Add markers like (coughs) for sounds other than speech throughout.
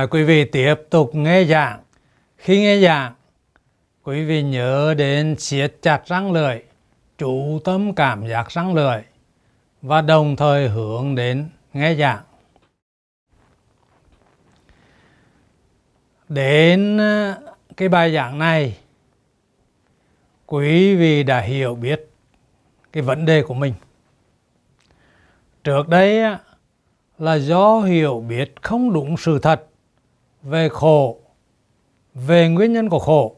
À, quý vị tiếp tục nghe giảng. Khi nghe giảng, quý vị nhớ đến siết chặt răng lưỡi, chủ tâm cảm giác răng lưỡi và đồng thời hướng đến nghe giảng. Đến ờ, cái bài giảng này, quý vị đã hiểu biết cái vấn đề của mình. Trước đây là do hiểu biết không đúng sự thật về khổ, về nguyên nhân của khổ.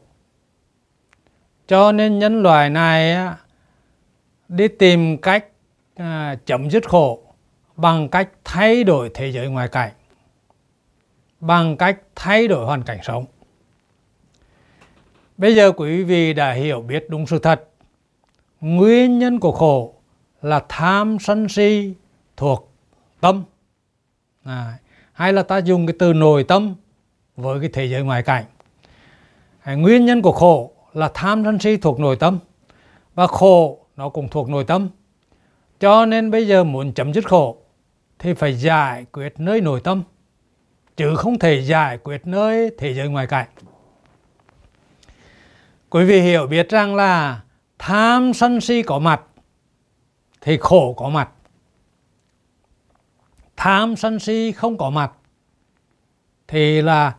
Cho nên nhân loại này đi tìm cách à, chấm dứt khổ bằng cách thay đổi thế giới ngoài cảnh, bằng cách thay đổi hoàn cảnh sống. Bây giờ quý vị đã hiểu biết đúng sự thật. Nguyên nhân của khổ là tham sân si thuộc tâm. À, hay là ta dùng cái từ nội tâm với cái thế giới ngoài cảnh. Nguyên nhân của khổ là tham sân si thuộc nội tâm, và khổ nó cũng thuộc nội tâm. Cho nên bây giờ muốn chấm dứt khổ thì phải giải quyết nơi nội tâm, chứ không thể giải quyết nơi thế giới ngoài cảnh. Quý vị hiểu biết rằng là tham sân si có mặt thì khổ có mặt. Tham sân si không có mặt thì là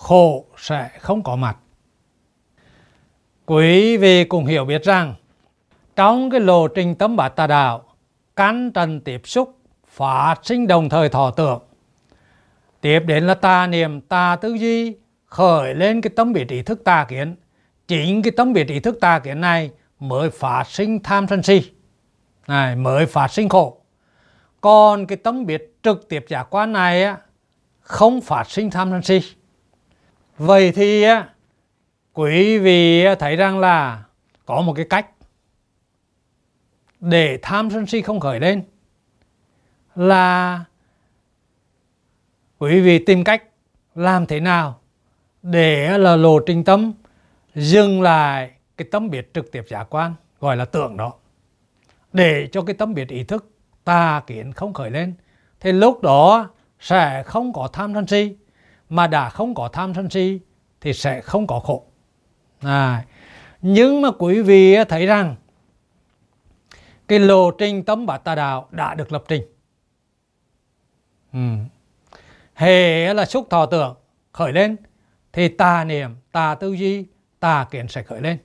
khổ sẽ không có mặt. Quý vị cũng hiểu biết rằng trong cái lộ trình tâm bát tà đạo, căn trần tiếp xúc phát sinh đồng thời thọ tưởng. Tiếp đến là tà niệm, tà tư duy, khởi lên cái tâm biệt ý thức tà kiến. Chính cái tâm biệt ý thức tà kiến này mới phát sinh tham sân si, này, mới phát sinh khổ. Còn cái tâm biệt trực tiếp giả quan này á, không phát sinh tham sân si. Vậy thì quý vị thấy rằng là có một cái cách để tham sân si không khởi lên là quý vị tìm cách làm thế nào để là lộ trình tâm, dừng lại cái tâm biệt trực tiếp giả quan, gọi là tưởng đó. Để cho cái tâm biệt ý thức tà kiến không khởi lên, thì lúc đó sẽ không có tham sân si mà đã không có tham sân si thì sẽ không có khổ. À, nhưng mà quý vị thấy rằng cái lộ trình tâm bát tà đạo đã được lập trình. Ừ. hệ là xúc thọ tưởng khởi lên thì tà niệm tà tư duy tà kiến sẽ khởi lên.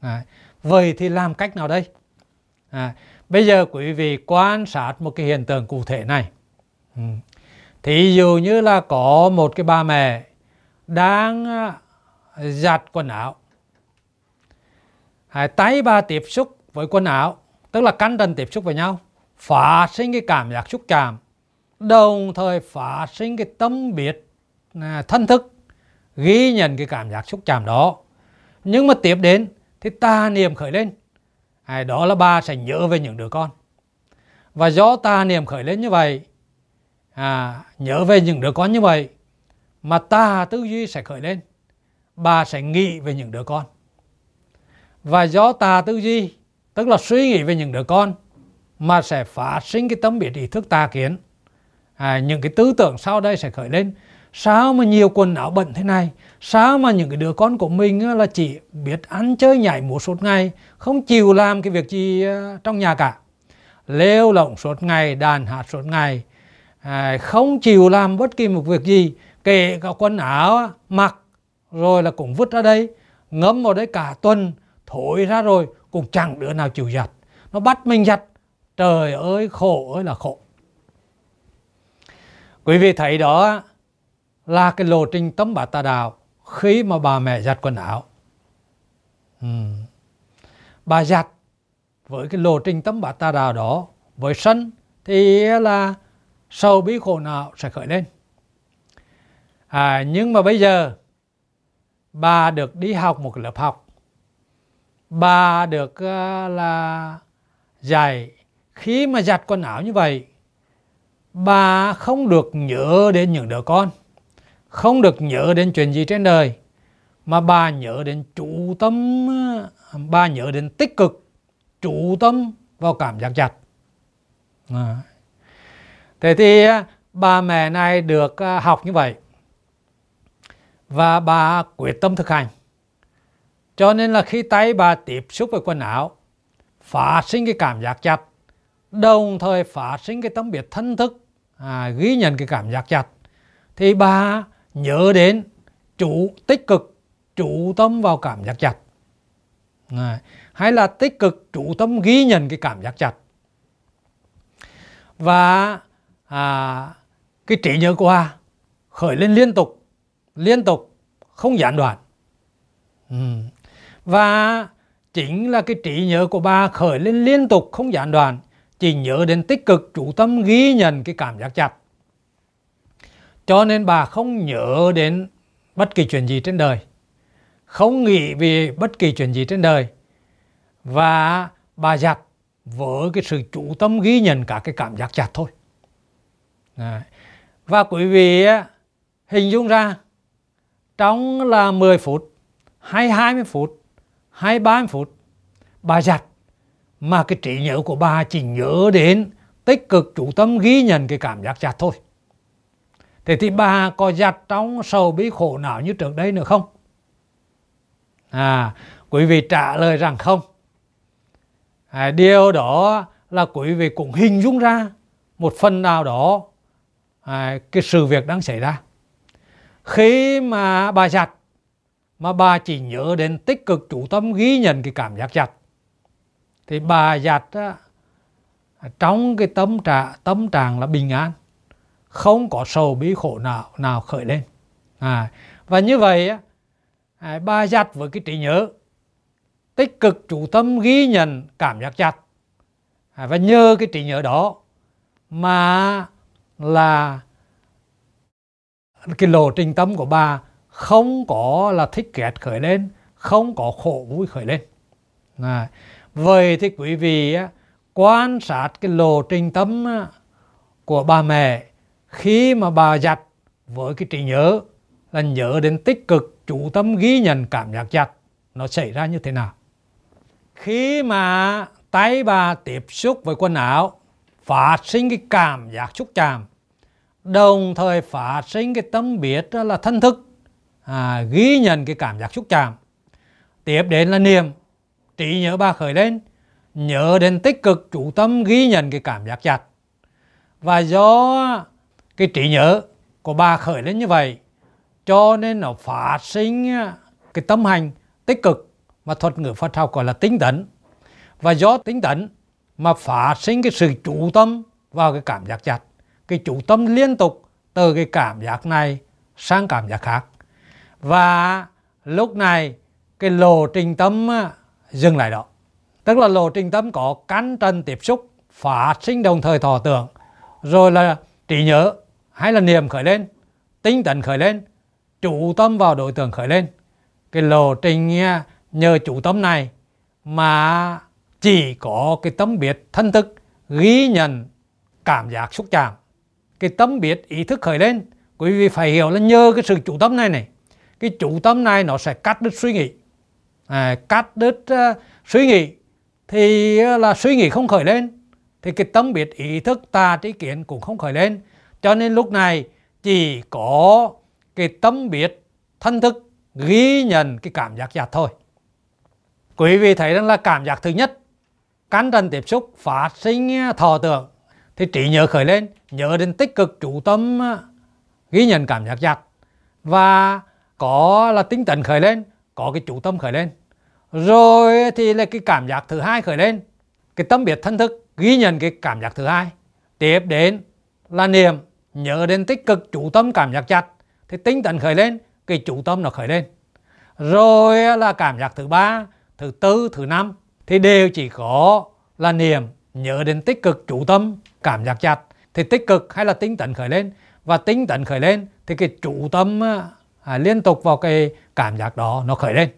À, vậy thì làm cách nào đây? À, bây giờ quý vị quan sát một cái hiện tượng cụ thể này. Ừ. Thí dụ như là có một cái bà mẹ đang à, giặt quần áo. Hai tay bà tiếp xúc với quần áo, tức là căn trần tiếp xúc với nhau, phát sinh cái cảm giác xúc chạm, đồng thời phát sinh cái tâm biết à, thân thức ghi nhận cái cảm giác xúc chạm đó. Nhưng mà tiếp đến thì ta niệm khởi lên. À, đó là bà sẽ nhớ về những đứa con. Và do ta niệm khởi lên như vậy à, nhớ về những đứa con như vậy mà ta tư duy sẽ khởi lên. Bà sẽ nghĩ về những đứa con. Và do tà tư duy tức là suy nghĩ về những đứa con mà sẽ phát sinh cái tâm biệt ý thức tà kiến. À, những cái tư tưởng sau đây sẽ khởi lên. Sao mà nhiều quần áo bẩn thế này? Sao mà những cái đứa con của mình là chỉ biết ăn chơi nhảy múa suốt ngày không chịu làm cái việc gì à, trong nhà cả? Lêu lỏng suốt ngày đàn hát suốt ngày à, không chịu làm bất kỳ một việc gì kể cả quần áo mặc rồi là cũng vứt ra đây ngấm vào đấy cả tuần thổi ra rồi cũng chẳng đứa nào chịu giặt. Nó bắt mình giặt. Trời ơi khổ ơi là khổ. Quý vị thấy đó là cái lộ trình tấm bát tà đạo khi mà bà mẹ giặt quần áo. Ừ. bà giặt với cái lộ trình tấm bát tà đạo đó với sân thì là sầu bí khổ não sẽ khởi lên. À, nhưng mà bây giờ bà được đi học một lớp học. Bà được uh, là dạy khi mà giặt quần áo như vậy bà không được nhớ đến những đứa con không được nhớ đến chuyện gì trên đời mà bà nhớ đến chủ tâm bà nhớ đến tích cực chủ tâm vào cảm giác giặt. À. Thế thì bà mẹ này được học như vậy. Và bà quyết tâm thực hành. Cho nên là khi tay bà tiếp xúc với quần áo phát sinh cái cảm giác chặt. Đồng thời phát sinh cái tấm biệt thân thức à, ghi nhận cái cảm giác chặt. Thì bà nhớ đến chủ tích cực chủ tâm vào cảm giác chặt. À, hay là tích cực chủ tâm ghi nhận cái cảm giác chặt. Và à, cái trí nhớ của bà khởi lên liên tục liên tục không gián đoạn. Ừ. và chính là cái trí nhớ của bà khởi lên liên tục không gián đoạn chỉ nhớ đến tích cực chủ tâm ghi nhận cái cảm giác chặt. Cho nên bà không nhớ đến bất kỳ chuyện gì trên đời. Không nghĩ về bất kỳ chuyện gì trên đời. Và bà giặt với cái sự chủ tâm ghi nhận cả cái cảm giác chặt thôi. Đấy. và quý vị hình dung ra trong là 10 phút hay 20 phút hay 30 phút bà giặt mà cái trí nhớ của bà chỉ nhớ đến tích cực chủ tâm ghi nhận cái cảm giác giặt thôi. Thế thì bà có giặt trong sầu bí khổ não như trước đây nữa không? À quý vị trả lời rằng không. À, điều đó là quý vị cũng hình dung ra một phần nào đó à, cái sự việc đang xảy ra. Khi mà bà giặt mà bà chỉ nhớ đến tích cực chủ tâm ghi nhận cái cảm giác giặt thì bà giặt á, trong cái tâm trạng tâm trạng là bình an không có sầu bí khổ nào nào khởi lên. À, và như vậy á, à, bà giặt với cái trí nhớ tích cực chủ tâm ghi nhận cảm giác giặt. À, và nhờ cái trí nhớ đó mà là cái lộ trình tâm của bà không có là thích ghét khởi lên không có khổ vui khởi lên. À, vậy thì quý vị quan sát cái lộ trình tâm của bà mẹ khi mà bà giặt với cái trí nhớ là nhớ đến tích cực chủ tâm ghi nhận cảm giác giặt nó xảy ra như thế nào? Khi mà tay bà tiếp xúc với quần áo phát sinh cái cảm giác xúc chạm. Đồng thời phát sinh cái tâm biết là thân thức à, ghi nhận cái cảm giác xúc chạm. Tiếp đến là niềm trí nhớ ba khởi lên. Nhớ đến tích cực chủ tâm ghi nhận cái cảm giác chặt. Và do cái trí nhớ của bà khởi lên như vậy cho nên nó phát sinh cái tâm hành tích cực mà thuật ngữ Phật học gọi là tính tấn. Và do tính tấn mà phát sinh cái sự chủ tâm vào cái cảm giác chặt. Cái chủ tâm liên tục từ cái cảm giác này sang cảm giác khác. Và lúc này cái lộ trình tâm à, dừng lại đó. Tức là lộ trình tâm có cắn trần tiếp xúc phát sinh đồng thời thọ tưởng, rồi là trí nhớ hay là niềm khởi lên, tinh tấn khởi lên, chủ tâm vào đối tượng khởi lên. Cái lộ trình à, nhờ chủ tâm này mà chỉ có cái tâm biết thân thức ghi nhận cảm giác xúc chạm. Cái tâm biết ý thức khởi lên quý vị phải hiểu là nhờ cái sự chủ tâm này này cái chủ tâm này nó sẽ cắt đứt suy nghĩ. À, cắt đứt uh, suy nghĩ thì à, là suy nghĩ không khởi lên thì cái tâm biết ý thức ta trí kiến cũng không khởi lên. Cho nên lúc này chỉ có cái tâm biết thân thức ghi nhận cái cảm giác giác thôi. Quý vị thấy rằng là cảm giác thứ nhất cán trần tiếp xúc phát sinh thọ tưởng thì trí nhớ khởi lên, nhớ đến tích cực chủ tâm ghi nhận cảm giác giác. Và có là tinh tấn khởi lên, có cái chủ tâm khởi lên. Rồi thì là cái cảm giác thứ hai khởi lên. Cái tâm biệt thân thức, ghi nhận cái cảm giác thứ hai. Tiếp đến là niềm nhớ đến tích cực chủ tâm cảm giác chặt thì tinh tấn khởi lên, cái chủ tâm nó khởi lên. Rồi là cảm giác thứ ba, thứ tư, thứ năm thì đều chỉ có là niềm nhớ đến tích cực chủ tâm cảm giác chặt thì tích cực hay là tinh tấn khởi lên? Và tinh tấn khởi lên thì cái chủ tâm à, à, liên tục vào cái cảm giác đó nó khởi lên.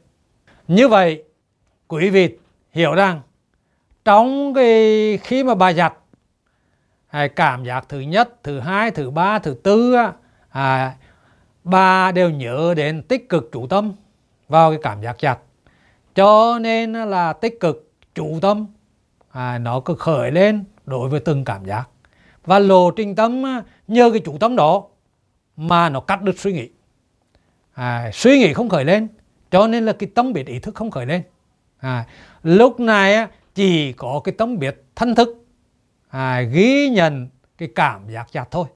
Như vậy quý vị hiểu rằng trong cái khi mà bà giặt hay à, cảm giác thứ nhất thứ hai thứ ba thứ tư à, bà đều nhớ đến tích cực chủ tâm vào cái cảm giác chặt cho nên là tích cực chủ tâm à, nó cứ khởi lên đối với từng cảm giác. Và lộ trình tâm à, nhờ cái chủ tâm đó mà nó cắt đứt suy nghĩ. À, suy nghĩ không khởi lên cho nên là cái tâm biệt ý thức không khởi lên. À, lúc này à, chỉ có cái tâm biệt thân thức à, ghi nhận cái cảm giác giác thôi.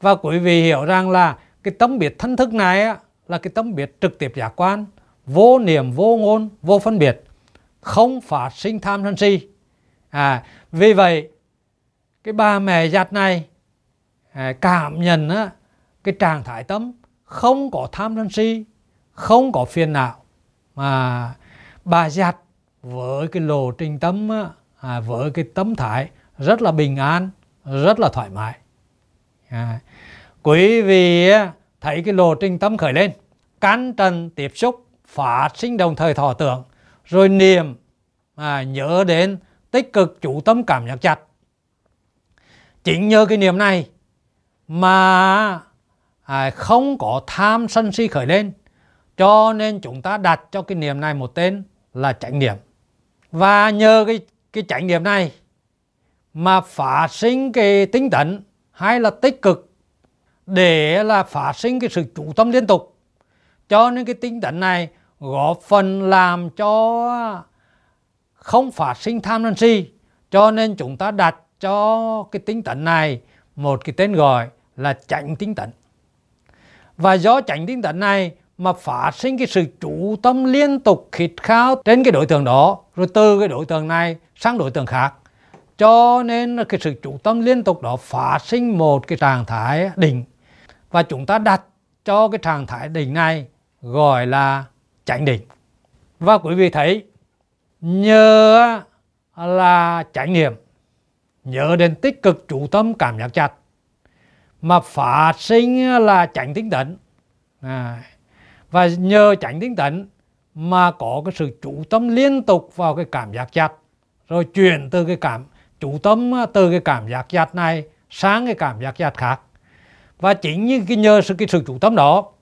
Và quý vị hiểu rằng là cái tâm biệt thân thức này á, là cái tâm biệt trực tiếp giác quan vô niệm vô ngôn vô phân biệt không phát sinh tham sân si. À, vì vậy cái bà mẹ giặt này à, cảm nhận á, cái trạng thái tâm không có tham sân si không có phiền não. Mà bà giặt với cái lộ trình tâm á, à, với cái tâm thái rất là bình an rất là thoải mái. À, quý vị thấy cái lộ trình tâm khởi lên cán trần tiếp xúc phát sinh đồng thời thọ tưởng rồi niềm à, nhớ đến tích cực chủ tâm cảm nhận chặt. Chính nhờ cái niềm này mà à, không có tham sân si khởi lên cho nên chúng ta đặt cho cái niềm này một tên là chánh niệm. Và nhờ cái cái chánh niệm này mà phát sinh cái tinh tấn hay là tích cực để là phát sinh cái sự chủ tâm liên tục. Cho nên cái tinh tấn này góp phần làm cho không phát sinh tham sân si. Cho nên chúng ta đặt cho cái tinh tấn này một cái tên gọi là chánh tinh tấn. Và do chánh tinh tấn này mà phát sinh cái sự chủ tâm liên tục khít khao trên cái đối tượng đó, rồi từ cái đối tượng này sang đối tượng khác. Cho nên cái sự chủ tâm liên tục đó phát sinh một cái trạng thái định. Và chúng ta đặt cho cái trạng thái định này gọi là chánh định và quý vị thấy nhờ là chánh niệm nhớ đến tích cực chủ tâm cảm giác chặt mà phát sinh là chánh tinh tấn. À, và nhờ chánh tinh tấn mà có cái sự chủ tâm liên tục vào cái cảm giác chặt rồi chuyển từ cái cảm chủ tâm từ cái cảm giác chặt này sang cái cảm giác chặt khác. Và chính như cái nhờ sự cái sự chủ tâm đó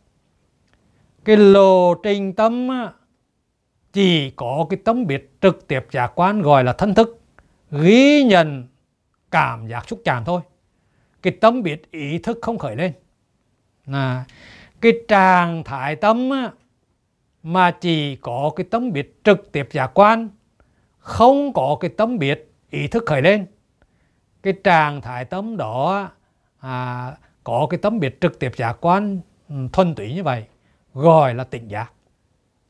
cái lộ trình tâm chỉ có cái tâm biết trực tiếp giác quan gọi là thân thức ghi nhận cảm giác xúc chạm thôi. Cái tâm biết ý thức không khởi lên. Là cái trạng thái tâm mà chỉ có cái tâm biết trực tiếp giác quan không có cái tâm biết ý thức khởi lên. Cái trạng thái tâm đó à, có cái tâm biết trực tiếp giác quan ừ, thuần túy như vậy gọi là tỉnh giác.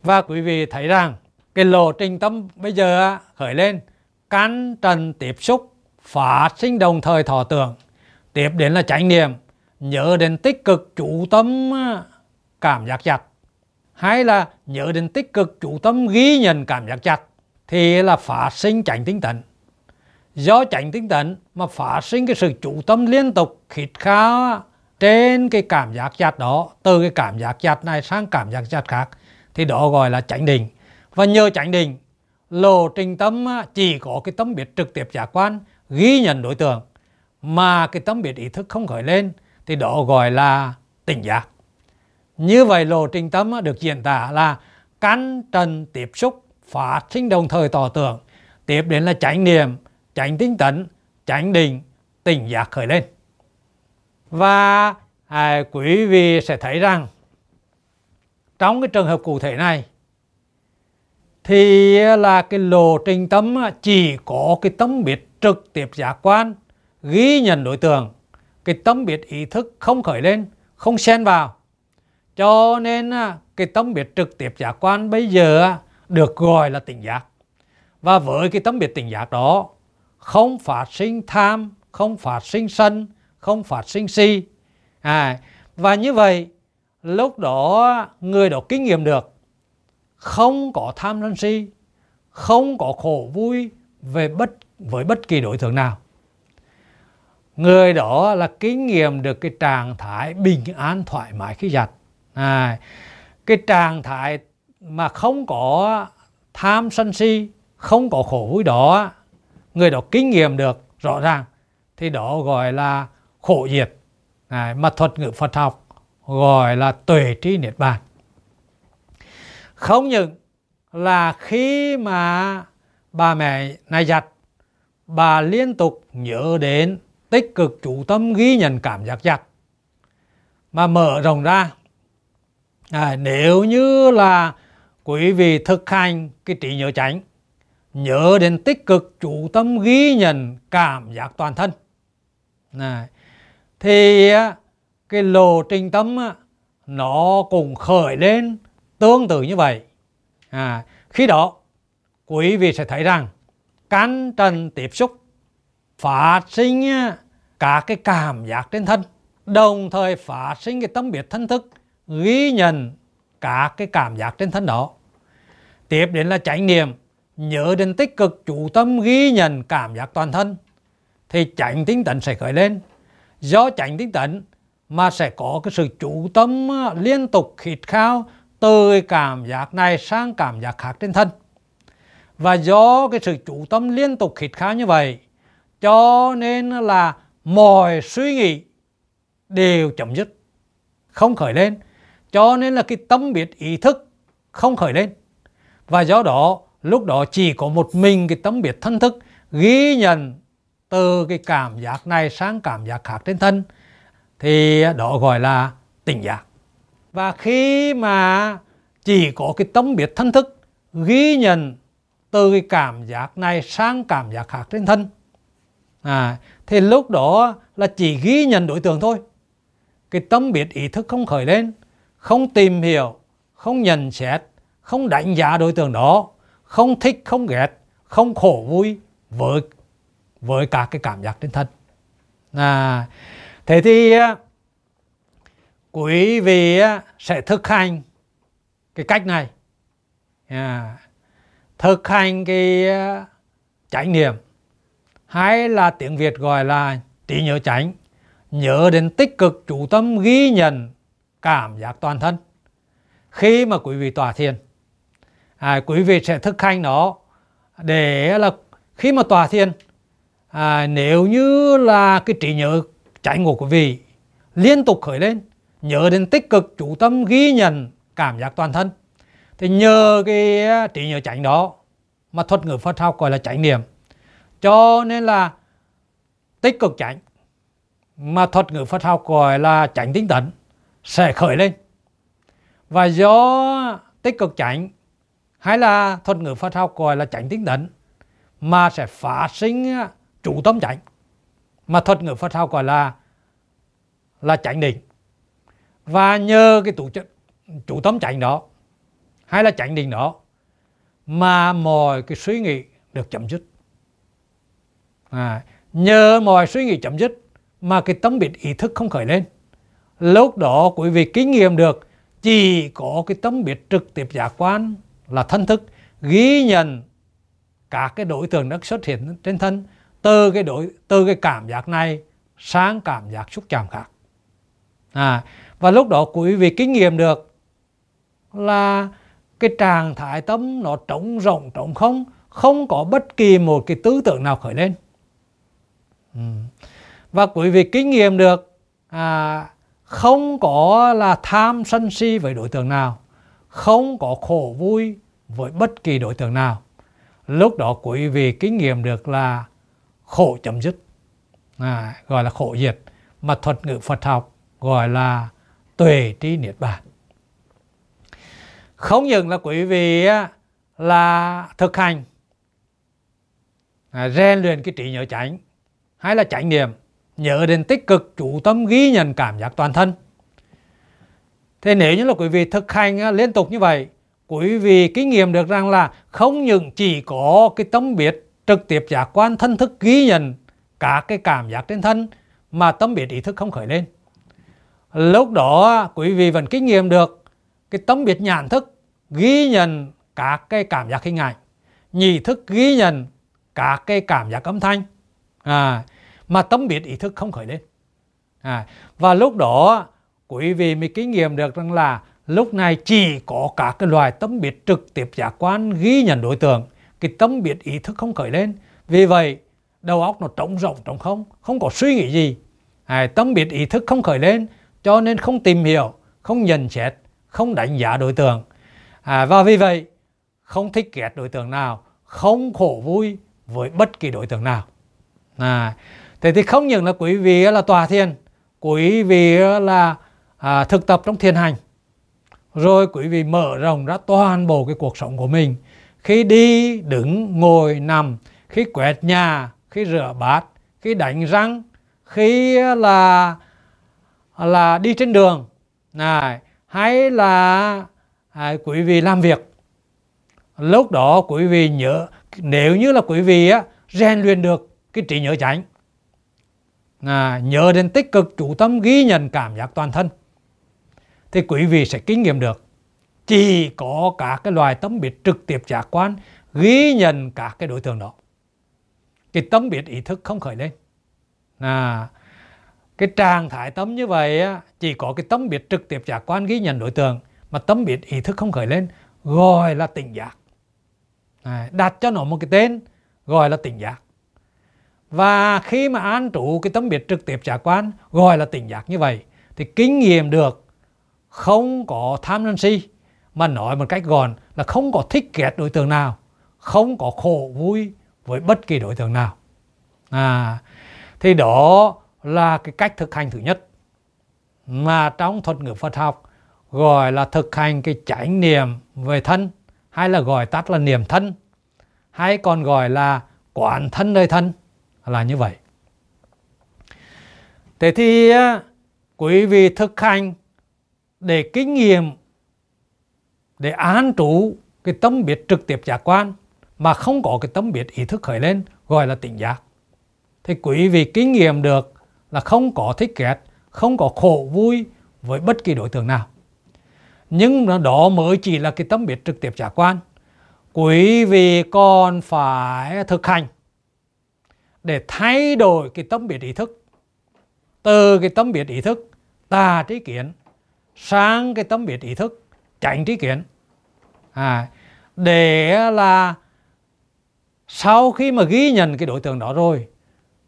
Và quý vị thấy rằng, cái lộ trình tâm bây giờ khởi lên căn trần tiếp xúc, phát sinh đồng thời thọ tưởng, tiếp đến là chánh niệm nhớ đến tích cực chủ tâm cảm giác chặt. Hay là nhớ đến tích cực chủ tâm ghi nhận cảm giác chặt, thì là phát sinh chánh tinh tấn. Do chánh tinh tấn mà phát sinh cái sự chủ tâm liên tục, khít khao trên cái cảm giác chặt đó, từ cái cảm giác chặt này sang cảm giác chặt khác, thì đó gọi là chánh định. Và nhờ chánh định, lộ trình tâm chỉ có cái tâm biết trực tiếp giác quan, ghi nhận đối tượng, mà cái tâm biết ý thức không khởi lên, thì đó gọi là tỉnh giác. Như vậy lộ trình tâm được diễn tả là căn trần tiếp xúc, phát sinh đồng thời tỏ tưởng, tiếp đến là chánh niệm, chánh tinh tấn, chánh định, tỉnh giác khởi lên và à, quý vị sẽ thấy rằng trong cái trường hợp cụ thể này thì là cái lộ trình tâm chỉ có cái tâm biết trực tiếp giác quan ghi nhận đối tượng. Cái tâm biết ý thức không khởi lên không xen vào. Cho nên cái tâm biết trực tiếp giác quan bây giờ được gọi là tỉnh giác. Và với cái tâm biết tỉnh giác đó không phát sinh tham không phát sinh sân không phát sinh si. À, và như vậy lúc đó người đó kinh nghiệm được không có tham sân si không có khổ vui về bất với bất kỳ đối tượng nào. Người đó là kinh nghiệm được cái trạng thái bình an thoải mái khi giặt. À, cái trạng thái mà không có tham sân si không có khổ vui đó người đó kinh nghiệm được rõ ràng thì đó gọi là khổ diệt à, mà thuật ngữ Phật học gọi là tuệ trí niết bàn. Không những là khi mà bà mẹ này giặt bà liên tục nhớ đến tích cực chủ tâm ghi nhận cảm giác giặt. Mà mở rộng ra à, nếu như là quý vị thực hành cái trí nhớ tránh nhớ đến tích cực chủ tâm ghi nhận cảm giác toàn thân này, thì cái lộ trình tâm nó cũng khởi lên tương tự như vậy. À, khi đó quý vị sẽ thấy rằng cán trần tiếp xúc phát sinh cả cái cảm giác trên thân đồng thời phát sinh cái tâm biệt thân thức ghi nhận cả cái cảm giác trên thân đó. Tiếp đến là chánh niệm nhớ đến tích cực chủ tâm ghi nhận cảm giác toàn thân thì chánh tinh tấn sẽ khởi lên do chánh tinh tấn mà sẽ có cái sự chủ tâm liên tục khít khao từ cảm giác này sang cảm giác khác trên thân. Và do cái sự chủ tâm liên tục khít khao như vậy, cho nên là mọi suy nghĩ đều chấm dứt, không khởi lên. Cho nên là cái tâm biết ý thức không khởi lên. Và do đó, lúc đó chỉ có một mình cái tâm biết thân thức ghi nhận từ cái cảm giác này sang cảm giác khác trên thân thì đó gọi là tỉnh giác. Và khi mà chỉ có cái tâm biết thân thức ghi nhận từ cái cảm giác này sang cảm giác khác trên thân à, thì lúc đó là chỉ ghi nhận đối tượng thôi. Cái tâm biết ý thức không khởi lên không tìm hiểu không nhận xét không đánh giá đối tượng đó không thích không ghét không khổ vui với với các cái cảm giác trên thân. À, thế thì quý vị sẽ thực hành cái cách này. À, thực hành cái chánh niệm. Hay là tiếng Việt gọi là trí nhớ chánh. Nhớ đến tích cực chủ tâm ghi nhận cảm giác toàn thân. Khi mà quý vị tỏa thiền à, quý vị sẽ thực hành nó để là khi mà tỏa thiền à, nếu như là cái trí nhớ chánh của vị liên tục khởi lên nhớ đến tích cực chủ tâm ghi nhận cảm giác toàn thân thì nhờ cái à, trí nhớ tránh đó mà thuật ngữ Phật học gọi là chánh niệm. Cho nên là tích cực chánh mà thuật ngữ Phật học gọi là chánh tinh tấn sẽ khởi lên. Và do tích cực chánh hay là thuật ngữ Phật học gọi là chánh tinh tấn mà sẽ phát sinh à, chủ tâm chánh. Mà thuật ngữ Phật học gọi là là chánh định. Và nhờ cái chủ, chủ tâm chánh đó hay là chánh định đó mà mọi cái suy nghĩ được chấm dứt. À, nhờ mọi suy nghĩ chấm dứt mà cái tâm biệt ý thức không khởi lên lúc đó quý vị kinh nghiệm được chỉ có cái tâm biệt trực tiếp giả quan là thân thức ghi nhận các cái đối tượng đã xuất hiện trên thân từ cái đối từ cái cảm giác này sang cảm giác xúc chạm khác. À, và lúc đó quý vị kinh nghiệm được là cái trạng thái tâm nó trống rộng trống không không có bất kỳ một cái tư tưởng nào khởi lên. Ừ. và quý vị kinh nghiệm được à, không có là tham sân si với đối tượng nào không có khổ vui với bất kỳ đối tượng nào. Lúc đó quý vị kinh nghiệm được là khổ chấm dứt. À, gọi là khổ diệt. Mà thuật ngữ Phật học gọi là tuệ trí niết bàn. Không những là quý vị là thực hành à, rèn luyện cái trí nhớ chánh hay là chánh niệm nhớ đến tích cực chủ tâm ghi nhận cảm giác toàn thân. Thế nếu như là quý vị thực hành liên tục như vậy quý vị kinh nghiệm được rằng là không những chỉ có cái tâm biết trực tiếp giác quan thân thức ghi nhận cả cái cảm giác trên thân mà tâm biết ý thức không khởi lên. Lúc đó quý vị vẫn kinh nghiệm được cái tâm biết nhãn thức ghi nhận các cái cảm giác hình ảnh nhị thức ghi nhận các cái cảm giác âm thanh à, mà tâm biết ý thức không khởi lên. À, và lúc đó quý vị mới kinh nghiệm được rằng là lúc này chỉ có các cái loài tâm biết trực tiếp giác quan ghi nhận đối tượng cái tâm biết ý thức không khởi lên. Vì vậy đầu óc nó trống rộng trống không không có suy nghĩ gì. À, tâm biết ý thức không khởi lên cho nên không tìm hiểu không nhận xét không đánh giá đối tượng. À, và vì vậy không thích ghét đối tượng nào không khổ vui với bất kỳ đối tượng nào. À, thế thì không những là quý vị là tòa thiền quý vị là à, thực tập trong thiền hành rồi quý vị mở rộng ra toàn bộ cái cuộc sống của mình khi đi đứng ngồi nằm khi quẹt nhà khi rửa bát khi đánh răng khi là là đi trên đường này hay là à, quý vị làm việc. Lúc đó quý vị nhớ nếu như là quý vị á, rèn luyện được cái trí nhớ tránh à, nhớ đến tích cực chủ tâm ghi nhận cảm giác toàn thân thì quý vị sẽ kinh nghiệm được chỉ có cả cái loài tấm biệt trực tiếp giác quan ghi nhận các cái đối tượng đó. Cái tấm biệt ý thức không khởi lên. À, cái trạng thái tâm như vậy á, chỉ có cái tấm biệt trực tiếp giác quan ghi nhận đối tượng mà tấm biệt ý thức không khởi lên gọi là tỉnh giác. À, đặt cho nó một cái tên gọi là tỉnh giác. Và khi mà an trụ cái tấm biệt trực tiếp giác quan gọi là tỉnh giác như vậy thì kinh nghiệm được không có tham sân si mà nói một cách gọn là không có thích ghét đối tượng nào, không có khổ vui với bất kỳ đối tượng nào. À thì đó là cái cách thực hành thứ nhất mà trong thuật ngữ Phật học gọi là thực hành cái chánh niệm về thân, hay là gọi tắt là niệm thân, hay còn gọi là quản thân nơi thân là như vậy. Thế thì quý vị thực hành để kinh nghiệm để an trụ cái tâm biết trực tiếp giác quan mà không có cái tâm biết ý thức khởi lên, gọi là tỉnh giác. Thì quý vị kinh nghiệm được là không có thích ghét không có khổ vui với bất kỳ đối tượng nào. Nhưng đó mới chỉ là cái tâm biết trực tiếp giác quan. Quý vị còn phải thực hành để thay đổi cái tâm biết ý thức. Từ cái tâm biết ý thức tà trí kiến sang cái tâm biết ý thức tránh trí kiến à, để là sau khi mà ghi nhận cái đối tượng đó rồi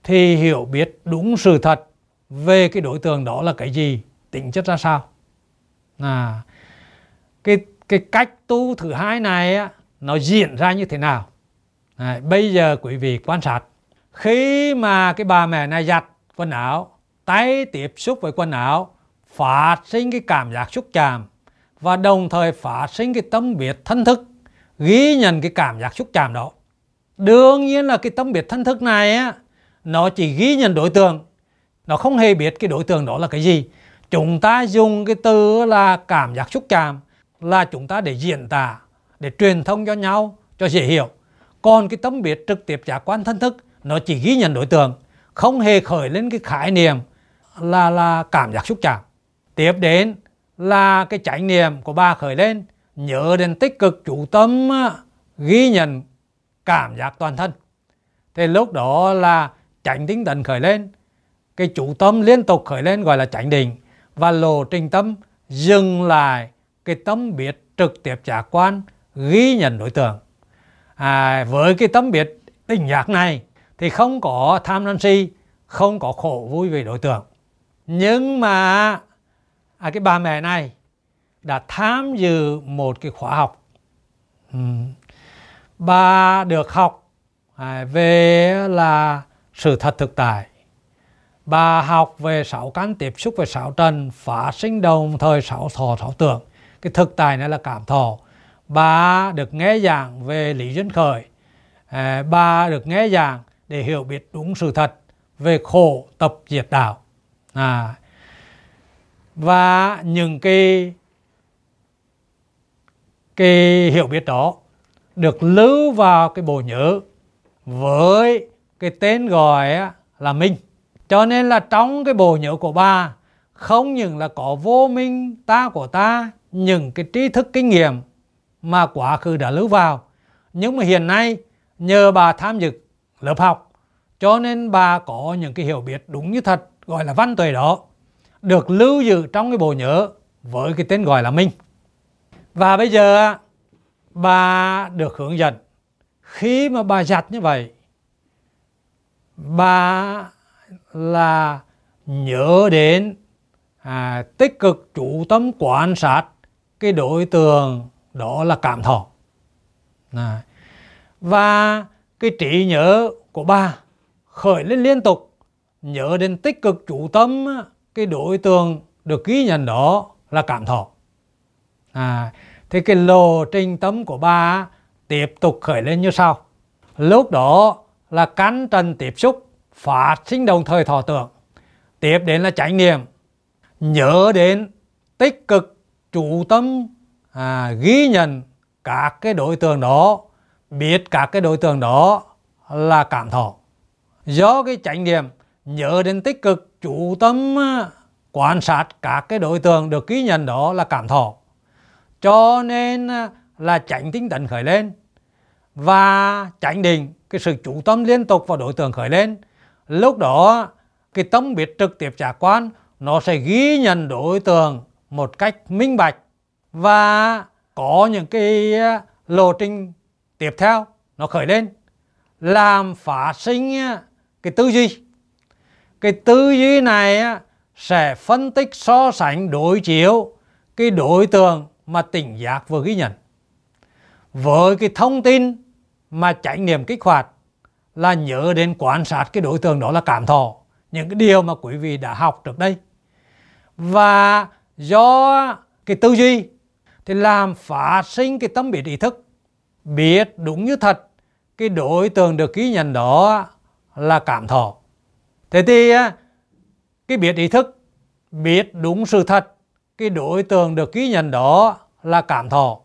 thì hiểu biết đúng sự thật về cái đối tượng đó là cái gì tính chất ra sao. À, cái cái cách tu thứ hai này á, nó diễn ra như thế nào? À, bây giờ quý vị quan sát khi mà cái bà mẹ này giặt quần áo tay tiếp xúc với quần áo phát sinh cái cảm giác xúc chạm và đồng thời phát sinh cái tâm biết thân thức, ghi nhận cái cảm giác xúc chạm đó. Đương nhiên là cái tâm biết thân thức này á, nó chỉ ghi nhận đối tượng. Nó không hề biết cái đối tượng đó là cái gì. Chúng ta dùng cái từ là cảm giác xúc chạm là chúng ta để diễn tả, để truyền thông cho nhau, cho dễ hiểu. Còn cái tâm biết trực tiếp giác quan thân thức, nó chỉ ghi nhận đối tượng, không hề khởi lên cái khái niệm là là cảm giác xúc chạm. Tiếp đến là cái chánh niệm của bà khởi lên nhớ đến tích cực chủ tâm ghi nhận cảm giác toàn thân. Thì lúc đó là chánh tinh tấn khởi lên cái chủ tâm liên tục khởi lên gọi là chánh định và lộ trình tâm dừng lại cái tâm biết trực tiếp giác quan ghi nhận đối tượng. À, với cái tâm biết tỉnh giác này thì không có tham sân si không có khổ vui về đối tượng. Nhưng mà à, cái bà mẹ này đã tham dự một cái khóa học. Ừ. bà được học à, về là sự thật thực tại. Bà học về sáu căn tiếp xúc về sáu trần phá sinh đồng thời sáu thọ sáu tưởng. Cái thực tại này là cảm thọ. Bà được nghe giảng về lý duyên khởi. À, bà được nghe giảng để hiểu biết đúng sự thật về khổ tập diệt đạo. À, và những cái cái hiểu biết đó được lưu vào cái bộ nhớ với cái tên gọi là minh cho nên là trong cái bộ nhớ của bà, không những là có vô minh ta của ta, những cái trí thức kinh nghiệm mà quá khứ đã lưu vào. Nhưng mà hiện nay, nhờ bà tham dự lớp học, cho nên bà có những cái hiểu biết đúng như thật, gọi là văn tuệ đó được lưu giữ trong cái bộ nhớ với cái tên gọi là Minh. Và bây giờ bà được hướng dẫn khi mà bà giặt như vậy bà là nhớ đến à, tích cực chủ tâm quan sát cái đối tượng đó là cảm thọ à, và cái trí nhớ của bà khởi lên liên tục nhớ đến tích cực chủ tâm cái đối tượng được ghi nhận đó là cảm thọ. À, thì cái lộ trình tâm của bà tiếp tục khởi lên như sau. Lúc đó là cắn trần tiếp xúc phát sinh đồng thời thọ tưởng. Tiếp đến là chánh niệm nhớ đến tích cực chủ tâm à, ghi nhận các cái đối tượng đó biết các cái đối tượng đó là cảm thọ. Do cái chánh niệm nhớ đến tích cực chủ tâm quan sát các cái đối tượng được ghi nhận đó là cảm thọ. Cho nên là tránh tinh tấn khởi lên và tránh định, cái sự chủ tâm liên tục vào đối tượng khởi lên. Lúc đó, cái tâm biết trực tiếp trả quan, nó sẽ ghi nhận đối tượng một cách minh bạch và có những cái lộ trình tiếp theo nó khởi lên. Làm phát sinh cái tư duy cái tư duy này sẽ phân tích so sánh, đối chiếu cái đối tượng mà tỉnh giác vừa ghi nhận. Với cái thông tin mà trải nghiệm kích hoạt là nhớ đến quan sát cái đối tượng đó là cảm thọ, những cái điều mà quý vị đã học trước đây. Và do cái tư duy thì làm phát sinh cái tâm biết ý thức, biết đúng như thật cái đối tượng được ghi nhận đó là cảm thọ thế thì cái biết ý thức biết đúng sự thật cái đối tượng được ghi nhận đó là cảm thọ.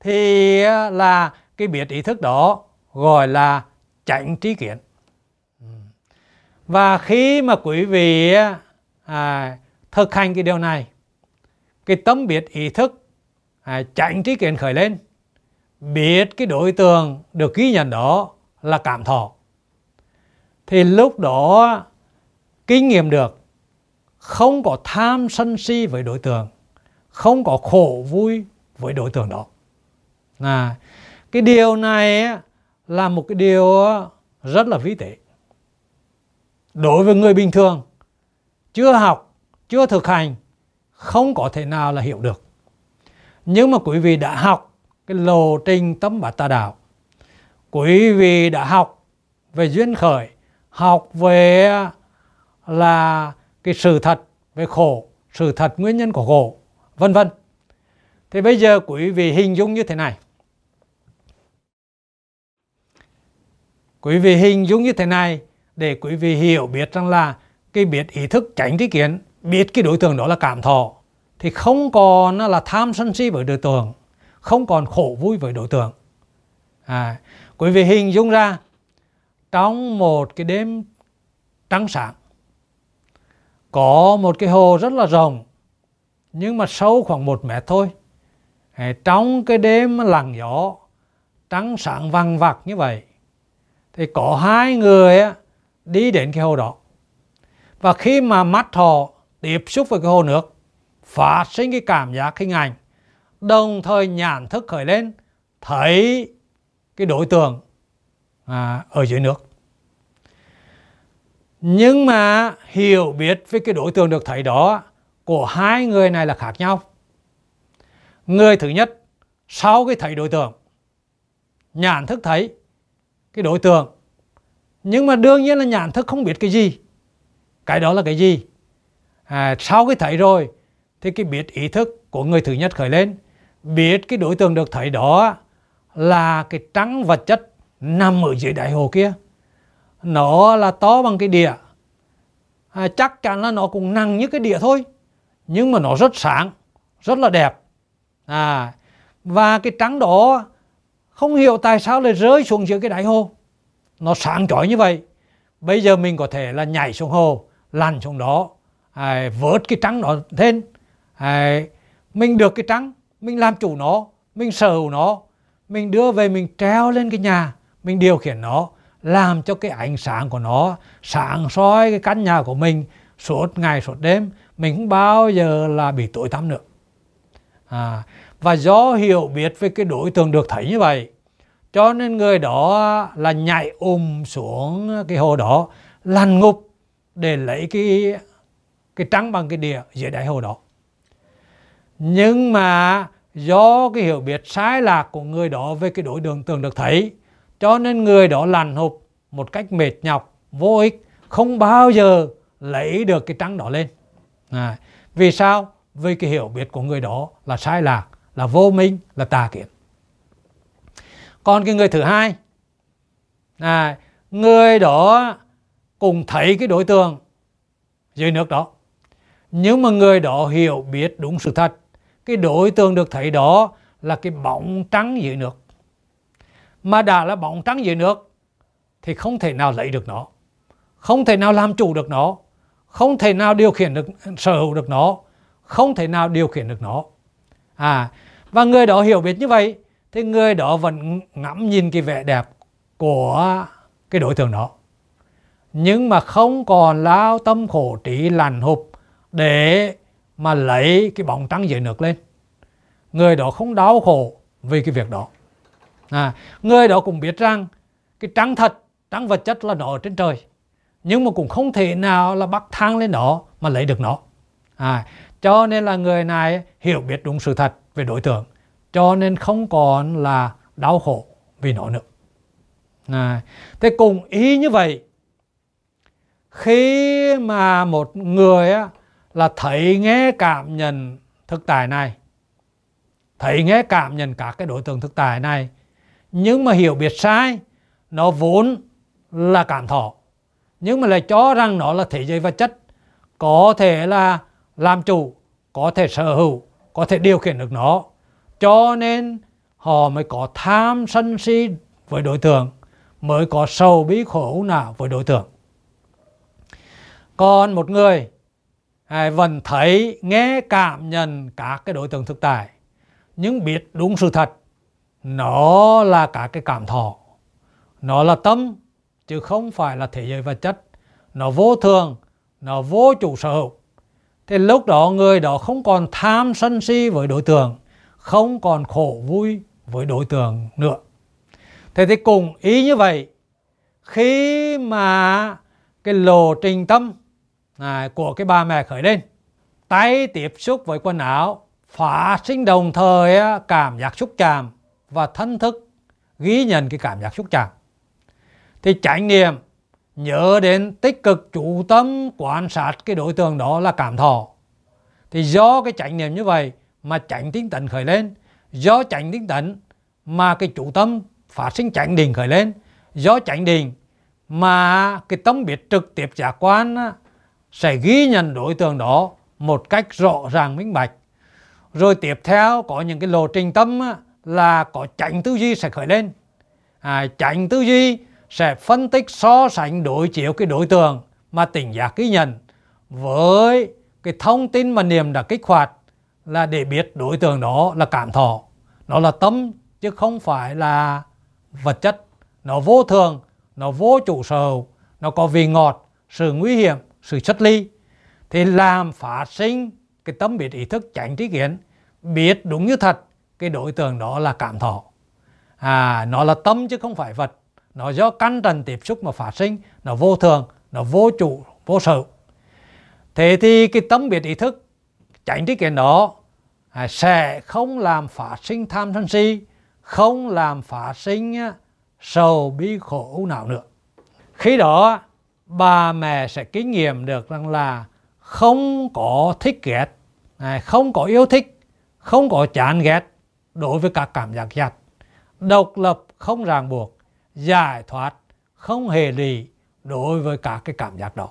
Thì là cái biết ý thức đó gọi là chánh trí kiến. Và khi mà quý vị à, thực hành cái điều này cái tâm biết ý thức à, chánh trí kiến khởi lên biết cái đối tượng được ghi nhận đó là cảm thọ thì lúc đó kinh nghiệm được. Không có tham sân si với đối tượng. Không có khổ vui với đối tượng đó. À, cái điều này là một cái điều rất là vĩ tế. Đối với người bình thường chưa học chưa thực hành không có thể nào là hiểu được. Nhưng mà quý vị đã học cái lộ trình tâm bát tà đạo. Quý vị đã học về duyên khởi học về là cái sự thật về khổ sự thật nguyên nhân của khổ vân vân. Thì bây giờ quý vị hình dung như thế này. Quý vị hình dung như thế này để quý vị hiểu biết rằng là cái biết ý thức tránh trí kiến biết cái đối tượng đó là cảm thọ thì không còn là tham sân si với đối tượng không còn khổ vui với đối tượng. À, quý vị hình dung ra trong một cái đêm trắng sáng, có một cái hồ rất là rộng, nhưng mà sâu khoảng một mét thôi. Trong cái đêm lặng gió, trắng sáng vằng vặc như vậy, thì có hai người đi đến cái hồ đó. Và khi mà mắt họ tiếp xúc với cái hồ nước, phát sinh cái cảm giác hình ảnh, đồng thời nhãn thức khởi lên, thấy cái đối tượng à, ở dưới nước. Nhưng mà hiểu biết về cái đối tượng được thấy đó của hai người này là khác nhau. Người thứ nhất sau cái thấy đối tượng nhãn thức thấy cái đối tượng. Nhưng mà đương nhiên là nhãn thức không biết cái gì. Cái đó là cái gì? À, sau cái thấy rồi thì cái biết ý thức của người thứ nhất khởi lên. Biết cái đối tượng được thấy đó là cái trắng vật chất nằm ở dưới đại hồ kia. Nó là to bằng cái đĩa, à, chắc chắn là nó cũng nặng như cái đĩa thôi nhưng mà nó rất sáng rất là đẹp. À và cái trắng đó không hiểu tại sao lại rơi xuống dưới cái đại hồ. Nó sáng chói như vậy. Bây giờ mình có thể là nhảy xuống hồ lăn xuống đó à, vớt cái trắng đó lên. À, mình được cái trắng mình làm chủ nó mình sở hữu nó mình đưa về mình treo lên cái nhà mình điều khiển nó làm cho cái ánh sáng của nó sáng soi cái căn nhà của mình suốt ngày suốt đêm. Mình không bao giờ là bị tối tăm nữa. À, và do hiểu biết về cái đối tượng được thấy như vậy cho nên người đó là nhảy ùm xuống cái hồ đó lăn ngục để lấy cái cái trắng bằng cái địa dưới đáy hồ đó. Nhưng mà do cái hiểu biết sai lạc của người đó về cái đối tượng tưởng được thấy cho nên người đó lằn hụp một cách mệt nhọc vô ích không bao giờ lấy được cái trắng đó lên. À, vì sao? Vì cái hiểu biết của người đó là sai lạc là vô minh là tà kiến. Còn cái người thứ hai à, người đó cùng thấy cái đối tượng dưới nước đó. Nhưng mà người đó hiểu biết đúng sự thật cái đối tượng được thấy đó là cái bóng trắng dưới nước mà đã là bóng trắng dưới nước, thì không thể nào lấy được nó. Không thể nào làm chủ được nó. Không thể nào điều khiển được, sở hữu được nó. Không thể nào điều khiển được nó. À và người đó hiểu biết như vậy, thì người đó vẫn ngắm nhìn cái vẻ đẹp của cái đối tượng đó. Nhưng mà không còn lao tâm khổ trí lành hụp để mà lấy cái bóng trắng dưới nước lên. Người đó không đau khổ vì cái việc đó à, người đó cũng biết rằng cái trắng thật trắng vật chất là nó ở trên trời. Nhưng mà cũng không thể nào là bắt thang lên đó mà lấy được nó. À, cho nên là người này hiểu biết đúng sự thật về đối tượng cho nên không còn là đau khổ vì nó nữa. À, thế cùng ý như vậy khi mà một người á, là thấy nghe cảm nhận thực tại này thấy nghe cảm nhận các cái đối tượng thực tại này nhưng mà hiểu biết sai, nó vốn là cảm thọ. Nhưng mà lại cho rằng nó là thế giới vật chất, có thể là làm chủ, có thể sở hữu, có thể điều khiển được nó. Cho nên họ mới có tham sân si với đối tượng, mới có sầu bí khổ nào với đối tượng. Còn một người vẫn thấy, nghe, cảm nhận các cái đối tượng thực tại, nhưng biết đúng sự thật nó là cả cái cảm thọ. Nó là tâm chứ không phải là thế giới vật chất. Nó vô thường nó vô chủ sở hữu. Thì lúc đó người đó không còn tham sân si với đối tượng không còn khổ vui với đối tượng nữa. Thế thì cùng ý như vậy khi mà cái lộ trình tâm này, của cái bà mẹ khởi lên tay tiếp xúc với quần áo phá sinh đồng thời cảm giác xúc chạm và thân thức ghi nhận cái cảm giác xúc chạm. Thì chánh niệm nhớ đến tích cực chủ tâm quan sát cái đối tượng đó là cảm thọ. Thì do cái chánh niệm như vậy mà chánh tinh tấn khởi lên, do chánh tinh tấn mà cái chủ tâm phát sinh chánh định khởi lên, do chánh định mà cái tâm biết trực tiếp giác quan sẽ ghi nhận đối tượng đó một cách rõ ràng minh bạch. Rồi tiếp theo có những cái lộ trình tâm là có chánh tư duy sẽ khởi lên. À, chánh tư duy sẽ phân tích so sánh đối chiếu cái đối tượng mà tỉnh giác ghi nhận với cái thông tin mà niềm đã kích hoạt là để biết đối tượng đó là cảm thọ. Nó là tâm chứ không phải là vật chất. Nó vô thường nó vô chủ sở hữu nó có vị ngọt sự nguy hiểm sự chất ly. Thì làm phát sinh cái tâm biết ý thức tránh trí kiến biết đúng như thật cái đối tượng đó là cảm thọ. À nó là tâm chứ không phải vật. Nó do căn trần tiếp xúc mà phát sinh. Nó vô thường nó vô chủ vô sự. Thế thì cái tâm biệt ý thức tránh trí kiến đó à, sẽ không làm phát sinh tham sân si không làm phát sinh sầu bi khổ nào nữa. Khi đó bà mẹ sẽ kinh nghiệm được rằng là không có thích ghét à, không có yêu thích không có chán ghét đối với các cảm giác giặt độc lập không ràng buộc giải thoát không hề lì đối với các cái cảm giác đó.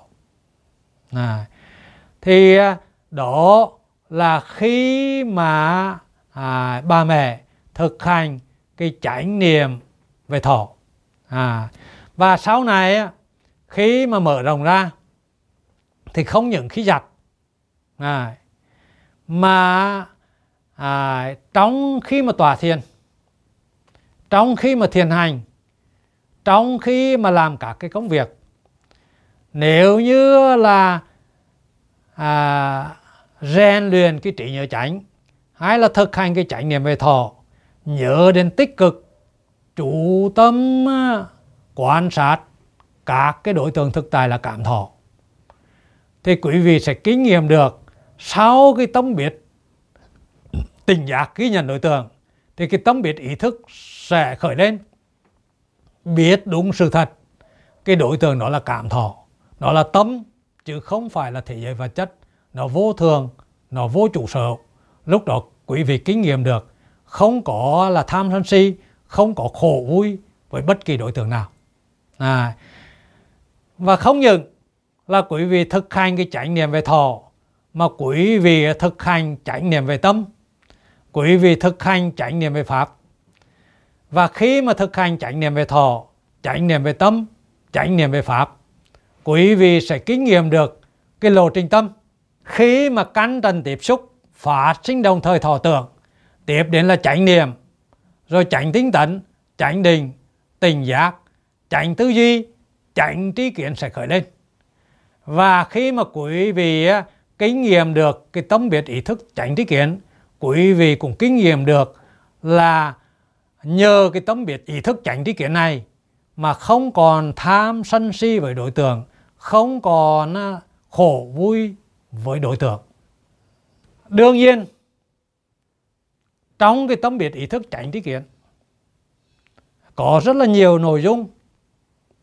À, thì à, đó là khi mà à, bà mẹ thực hành cái chánh niệm về thọ. À, và sau này à, khi mà mở rộng ra thì không những khí giặt à, mà à, trong khi mà tòa thiền trong khi mà thiền hành trong khi mà làm các cái công việc nếu như là à, rèn luyện cái trí nhớ chánh hay là thực hành cái chánh niệm về thọ nhớ đến tích cực chủ tâm à, quan sát các cái đối tượng thực tại là cảm thọ thì quý vị sẽ kinh nghiệm được sau cái tâm biết tình giác ghi nhận đối tượng thì cái tâm biết ý thức sẽ khởi lên. Biết đúng sự thật cái đối tượng đó là cảm thọ. Nó là tâm chứ không phải là thế giới vật chất. Nó vô thường nó vô chủ sở. Lúc đó quý vị kinh nghiệm được không có là tham sân si không có khổ vui với bất kỳ đối tượng nào. À, và không những là quý vị thực hành cái chánh niệm về thọ mà quý vị thực hành chánh niệm về tâm quý vị thực hành chánh niệm về pháp. Và khi mà thực hành chánh niệm về thọ, chánh niệm về tâm, chánh niệm về pháp, quý vị sẽ kinh nghiệm được cái lộ trình tâm. Khi mà căn trần tiếp xúc, phát sinh đồng thời thọ tưởng, tiếp đến là chánh niệm, rồi chánh tinh tấn, chánh định tình giác, chánh tư duy, chánh trí kiến sẽ khởi lên. Và khi mà quý vị kinh nghiệm được cái tâm biệt ý thức chánh trí kiến quý vị cũng kinh nghiệm được là nhờ cái tâm biệt ý thức chánh trí kiến này mà không còn tham sân si với đối tượng, không còn à, khổ vui với đối tượng. Đương nhiên, trong cái tâm biệt ý thức tránh trí kiến có rất là nhiều nội dung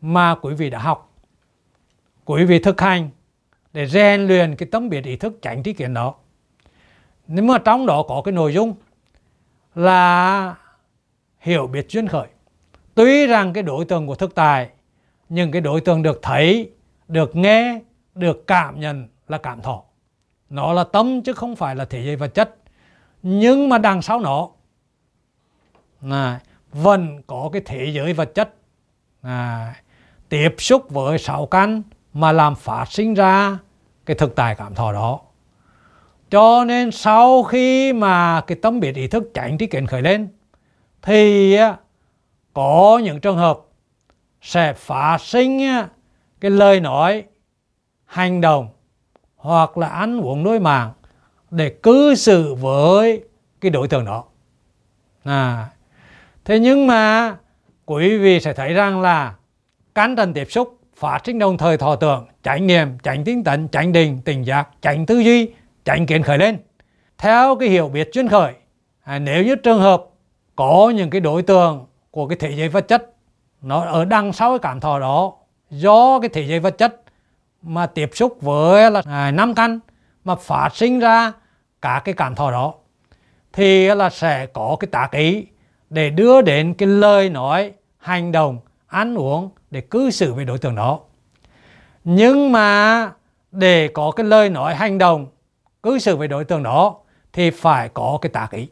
mà quý vị đã học. Quý vị thực hành để rèn luyện cái tâm biệt ý thức tránh trí kiến đó nhưng mà trong đó có cái nội dung là hiểu biết duyên khởi tuy rằng cái đối tượng của thực tài nhưng cái đối tượng được thấy được nghe được cảm nhận là cảm thọ. Nó là tâm chứ không phải là thế giới vật chất. Nhưng mà đằng sau nó này, vẫn có cái thế giới vật chất này, tiếp xúc với sáu căn mà làm phát sinh ra cái thực tại cảm thọ đó cho nên sau khi mà cái tâm biệt ý thức tránh trí kiến khởi lên thì có những trường hợp sẽ phát sinh cái lời nói hành động hoặc là ăn uống đối mạng để cư xử với cái đối tượng đó. À, thế nhưng mà quý vị sẽ thấy rằng là cán trần tiếp xúc phát sinh đồng thời thọ tưởng chánh niệm chánh tinh tấn chánh định tình giác chánh tư duy tránh kiến khởi lên. Theo cái hiểu biết chuyên khởi à, nếu như trường hợp có những cái đối tượng của cái thế giới vật chất nó ở đằng sau cái cảm thọ đó do cái thế giới vật chất mà tiếp xúc với là à, năm căn mà phát sinh ra cả cái cảm thọ đó thì là sẽ có cái tác ý để đưa đến cái lời nói hành động ăn uống để cư xử với đối tượng đó. Nhưng mà để có cái lời nói hành động cư xử với đối tượng đó thì phải có cái tác ý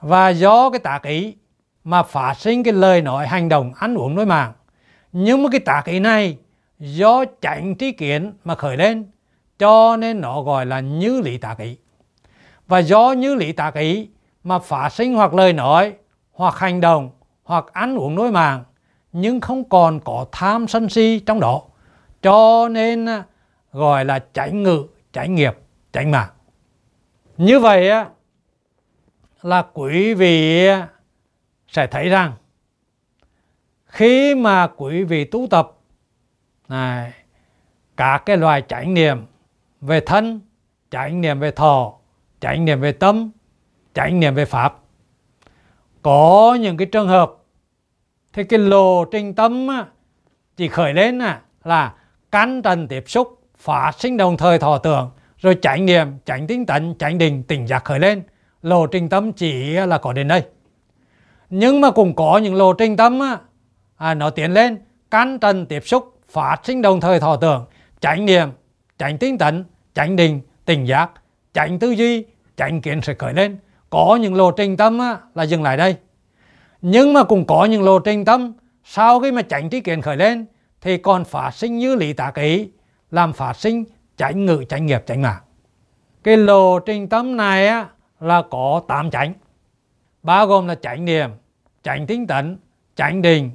và do cái tác ý mà phát sinh cái lời nói, hành động, ăn uống nói mạng. Nhưng mà cái tác ý này do chánh trí kiến mà khởi lên, cho nên nó gọi là như lý tác ý và do như lý tác ý mà phát sinh hoặc lời nói, hoặc hành động, hoặc ăn uống nói mạng, nhưng không còn có tham sân si trong đó. Cho nên à, gọi là chánh ngự, chánh nghiệp tránh mạng như vậy là quý vị sẽ thấy rằng khi mà quý vị tu tập này, các cái loài chánh niệm về thân, chánh niệm về thọ, chánh niệm về tâm, chánh niệm về pháp. Có những cái trường hợp thì cái lộ trình tâm chỉ khởi lên là căn trần tiếp xúc phát sinh đồng thời thọ tưởng rồi chánh niệm, chánh tinh tấn, chánh định, tỉnh giác khởi lên. Lộ trình tâm chỉ là có đến đây. Nhưng mà cũng có những lộ trình tâm à, nó tiến lên căn trần tiếp xúc phát sinh đồng thời thọ tưởng chánh niệm chánh tinh tấn chánh định tỉnh giác chánh tư duy chánh kiến sẽ khởi lên có những lộ trình tâm á, là dừng lại đây nhưng mà cũng có những lộ trình tâm sau khi mà chánh trí kiến khởi lên thì còn phát sinh như lý tác ý làm phát sinh chánh ngự chánh nghiệp chánh mạng cái lộ trình tâm này á, là có tám chánh. Bao gồm là chánh niệm chánh tinh tấn chánh định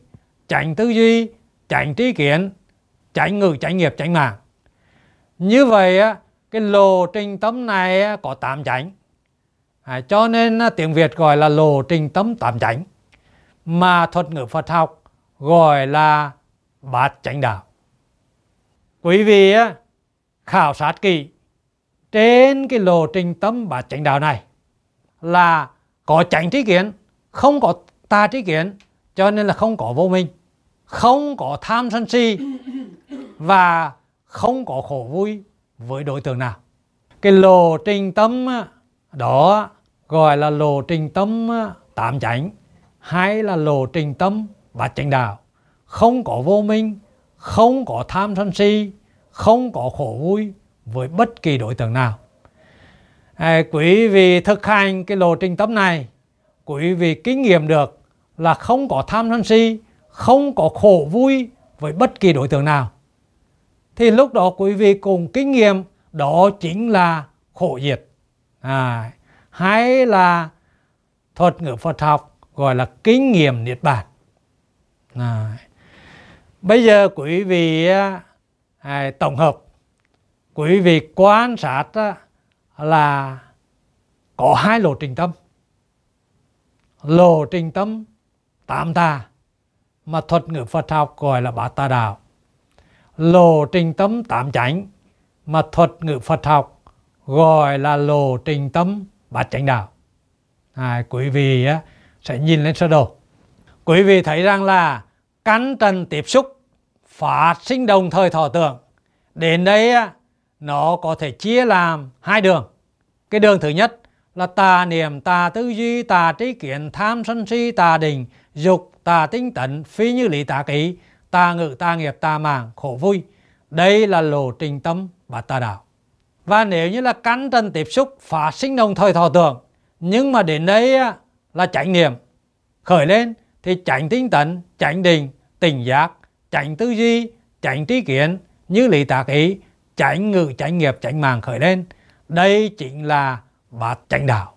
chánh tư duy chánh trí kiến chánh ngự chánh nghiệp chánh mạng như vậy á cái lộ trình tâm này có tám chánh. À, cho nên tiếng Việt gọi là lộ trình tâm tám chánh. Mà thuật ngữ Phật học gọi là bát chánh đạo. Quý vị á, khảo sát kỹ trên cái lộ trình tâm và chánh đạo này là có chánh trí kiến, không có tà trí kiến, cho nên là không có vô minh, không có tham sân si (coughs) và không có khổ vui với đối tượng nào. Cái lộ trình tâm đó gọi là lộ trình tâm tạm chánh hay là lộ trình tâm và chánh đạo. Không có vô minh, không có tham sân si không có khổ vui với bất kỳ đối tượng nào. À, quý vị thực hành cái lộ trình tâm này quý vị kinh nghiệm được là không có tham sân si không có khổ vui với bất kỳ đối tượng nào. Thì lúc đó quý vị cùng kinh nghiệm đó chính là khổ diệt à, hay là thuật ngữ Phật học gọi là kinh nghiệm niết bàn. À, bây giờ quý vị à, à, tổng hợp. Quý vị quan sát là có hai lộ trình tâm. Lộ trình tâm tám tà mà thuật ngữ Phật học gọi là bát tà đạo. Lộ trình tâm tám chánh mà thuật ngữ Phật học gọi là lộ trình tâm bát chánh đạo. À, quý vị á, sẽ nhìn lên sơ đồ. Quý vị thấy rằng là cắn trần tiếp xúc phát sinh đồng thời thọ tưởng. Đến đây nó có thể chia làm hai đường. Cái đường thứ nhất là tà niệm, tà tư duy, tà trí kiến, tham sân si, tà định, dục, tà tinh tấn, phi như lý tà ký tà ngự tà nghiệp, tà mạng, khổ vui. Đây là lộ trình tâm và tà đạo. Và nếu như là cắn trần tiếp xúc, phát sinh đồng thời thọ tưởng, nhưng mà đến đây là chánh niệm. Khởi lên thì chánh tinh tấn, chánh định, tỉnh giác tránh tư duy tránh trí kiến như lý tạc ý tránh ngự tránh nghiệp tránh mạng khởi lên. Đây chính là bát chánh đạo.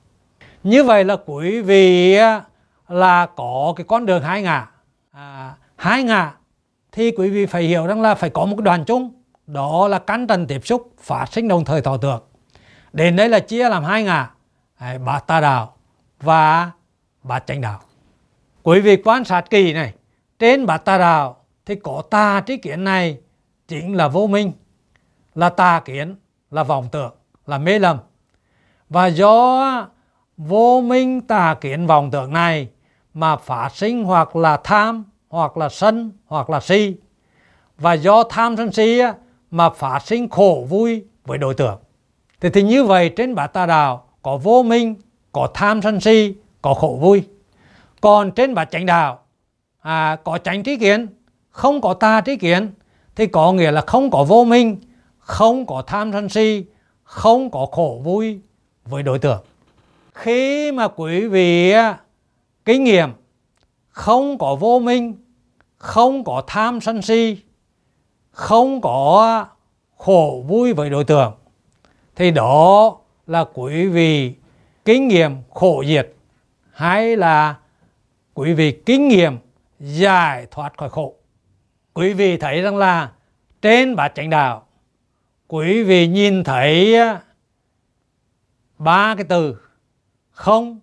Như vậy là quý vị là có cái con đường hai ngã. À, hai ngã thì quý vị phải hiểu rằng là phải có một cái đoàn chung. Đó là cắn trần tiếp xúc phát sinh đồng thời thọ tưởng. Đến đây là chia làm hai ngã à, bát tà đạo và bát chánh đạo. Quý vị quan sát kỳ này trên bát tà đạo thì có tà trí kiến này chính là vô minh là tà kiến là vọng tưởng là mê lầm. Và do vô minh tà kiến vọng tưởng này mà phát sinh hoặc là tham hoặc là sân hoặc là si. Và do tham sân si mà phát sinh khổ vui với đối tượng. Thì, thì như vậy trên bát tà đạo có vô minh có tham sân si có khổ vui. Còn trên bát chánh đạo à, có chánh trí kiến không có tà trí kiến, thì có nghĩa là không có vô minh, không có tham sân si, không có khổ vui với đối tượng. Khi mà quý vị à, kinh nghiệm không có vô minh, không có tham sân si, không có khổ vui với đối tượng, thì đó là quý vị kinh nghiệm khổ diệt hay là quý vị kinh nghiệm giải thoát khỏi khổ quý vị thấy rằng là trên bát chánh đạo quý vị nhìn thấy ba cái từ không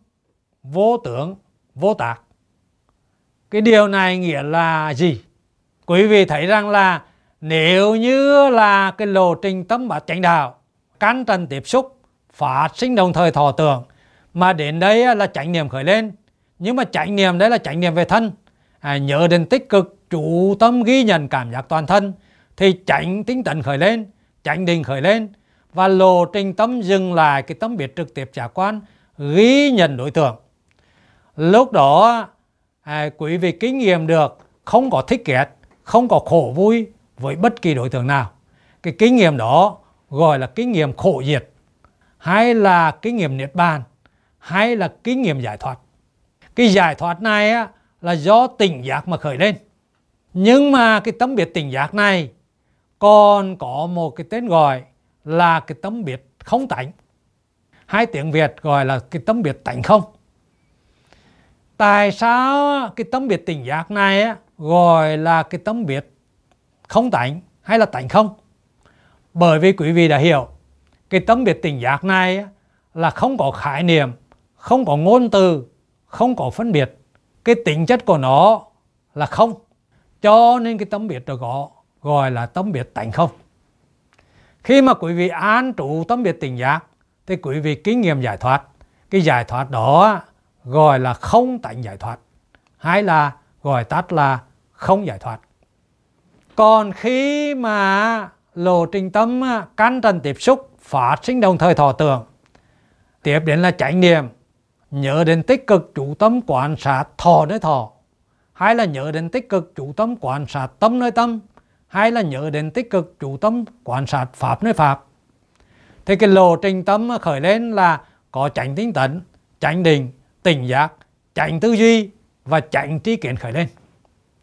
vô tưởng vô tác. Cái điều này nghĩa là gì? Quý vị thấy rằng là nếu như là cái lộ trình tâm bát chánh đạo cắn trần tiếp xúc phát sinh đồng thời thọ tưởng mà đến đây là chánh niệm khởi lên. Nhưng mà chánh niệm đấy là chánh niệm về thân. À, nhớ đến tích cực chủ tâm ghi nhận cảm giác toàn thân thì tránh tinh tấn khởi lên tránh định khởi lên và lộ trình tâm dừng lại cái tâm biết trực tiếp trả quan ghi nhận đối tượng. Lúc đó à, quý vị kinh nghiệm được không có thích ghét không có khổ vui với bất kỳ đối tượng nào. Cái kinh nghiệm đó gọi là kinh nghiệm khổ diệt hay là kinh nghiệm niết bàn hay là kinh nghiệm giải thoát. Cái giải thoát này á, là do tỉnh giác mà khởi lên nhưng mà cái tấm biệt tỉnh giác này còn có một cái tên gọi là cái tấm biệt không tánh. Hai tiếng Việt gọi là cái tấm biệt tánh không. Tại sao cái tấm biệt tỉnh giác này gọi là cái tấm biệt không tánh hay là tánh không? Bởi vì quý vị đã hiểu, cái tấm biệt tỉnh giác này là không có khái niệm, không có ngôn từ, không có phân biệt. Cái tính chất của nó là không cho nên cái tấm biệt đó có, gọi là tấm biệt tánh không. Khi mà quý vị an trụ tấm biệt tỉnh giác, thì quý vị kinh nghiệm giải thoát. Cái giải thoát đó gọi là không tánh giải thoát, hay là gọi tắt là không giải thoát. Còn khi mà lộ trình tâm à, căn trần tiếp xúc phát sinh đồng thời thọ tưởng, tiếp đến là chánh niệm nhớ đến tích cực chủ tâm quan sát thọ nơi thọ hay là nhớ đến tích cực chủ tâm quan sát tâm nơi tâm. Hay là nhớ đến tích cực chủ tâm quan sát pháp nơi pháp. Thì cái lộ trình tâm khởi lên là có tránh tinh tấn tránh định tỉnh giác tránh tư duy và tránh tri kiến khởi lên.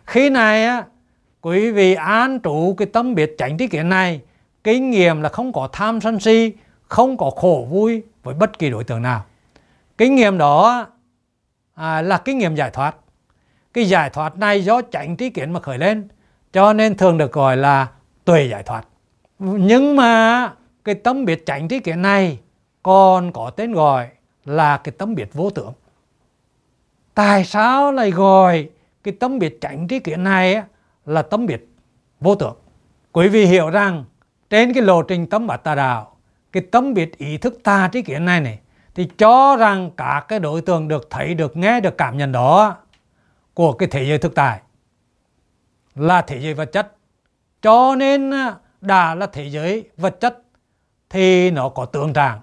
Khi này á quý vị an trụ cái tâm biết tránh tri kiến này kinh nghiệm là không có tham sân si không có khổ vui với bất kỳ đối tượng nào. Kinh nghiệm đó à, là kinh nghiệm giải thoát cái giải thoát này do chánh trí kiến mà khởi lên, cho nên thường được gọi là tuệ giải thoát. Nhưng mà cái tâm biệt chánh trí kiến này còn có tên gọi là cái tâm biệt vô tưởng. Tại sao lại gọi cái tâm biệt chánh trí kiến này là tâm biệt vô tưởng? Quý vị hiểu rằng trên cái lộ trình tâm bát tà đạo, cái tâm biệt ý thức ta trí kiến này này, thì cho rằng cả cái đối tượng được thấy, được nghe, được cảm nhận đó của cái thế giới thực tại là thế giới vật chất. Cho nên à, đã là thế giới vật chất thì nó có tượng trạng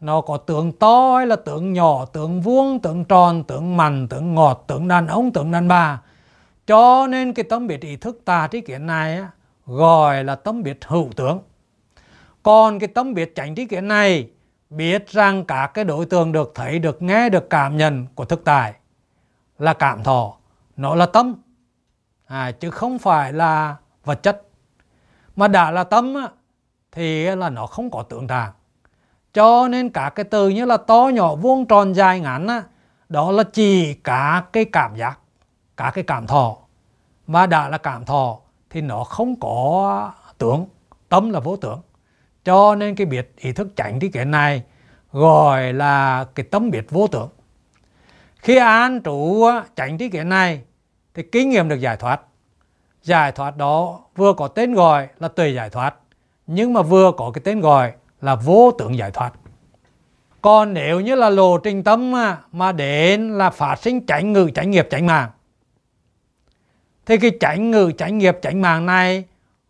nó có tượng to hay là tượng nhỏ tượng vuông tượng tròn tượng mặn tượng ngọt tượng đàn ông tượng đàn bà. Cho nên cái tâm biệt ý thức tà trí kiến này à, gọi là tâm biệt hữu tướng. Còn cái tâm biệt chánh trí kiến này biết rằng cả cái đối tượng được thấy, được nghe, được cảm nhận của thực tại là cảm thọ, nó là tâm, à, chứ không phải là vật chất. Mà đã là tâm thì là nó không có tượng trạng. Cho nên cả cái từ như là to nhỏ vuông tròn dài ngắn đó là chỉ cả cái cảm giác, cả cái cảm thọ. Mà đã là cảm thọ thì nó không có tưởng, tâm là vô tưởng. Cho nên cái biệt ý thức chánh cái kiến này gọi là cái tâm biệt vô tưởng. Khi an trụ chánh trí kiến này thì kinh nghiệm được giải thoát. Giải thoát đó vừa có tên gọi là tùy giải thoát nhưng mà vừa có cái tên gọi là vô tưởng giải thoát. Còn nếu như là lộ trình tâm mà đến là phát sinh tránh ngự, tránh nghiệp, tránh mạng thì cái tránh ngự, tránh nghiệp, tránh mạng này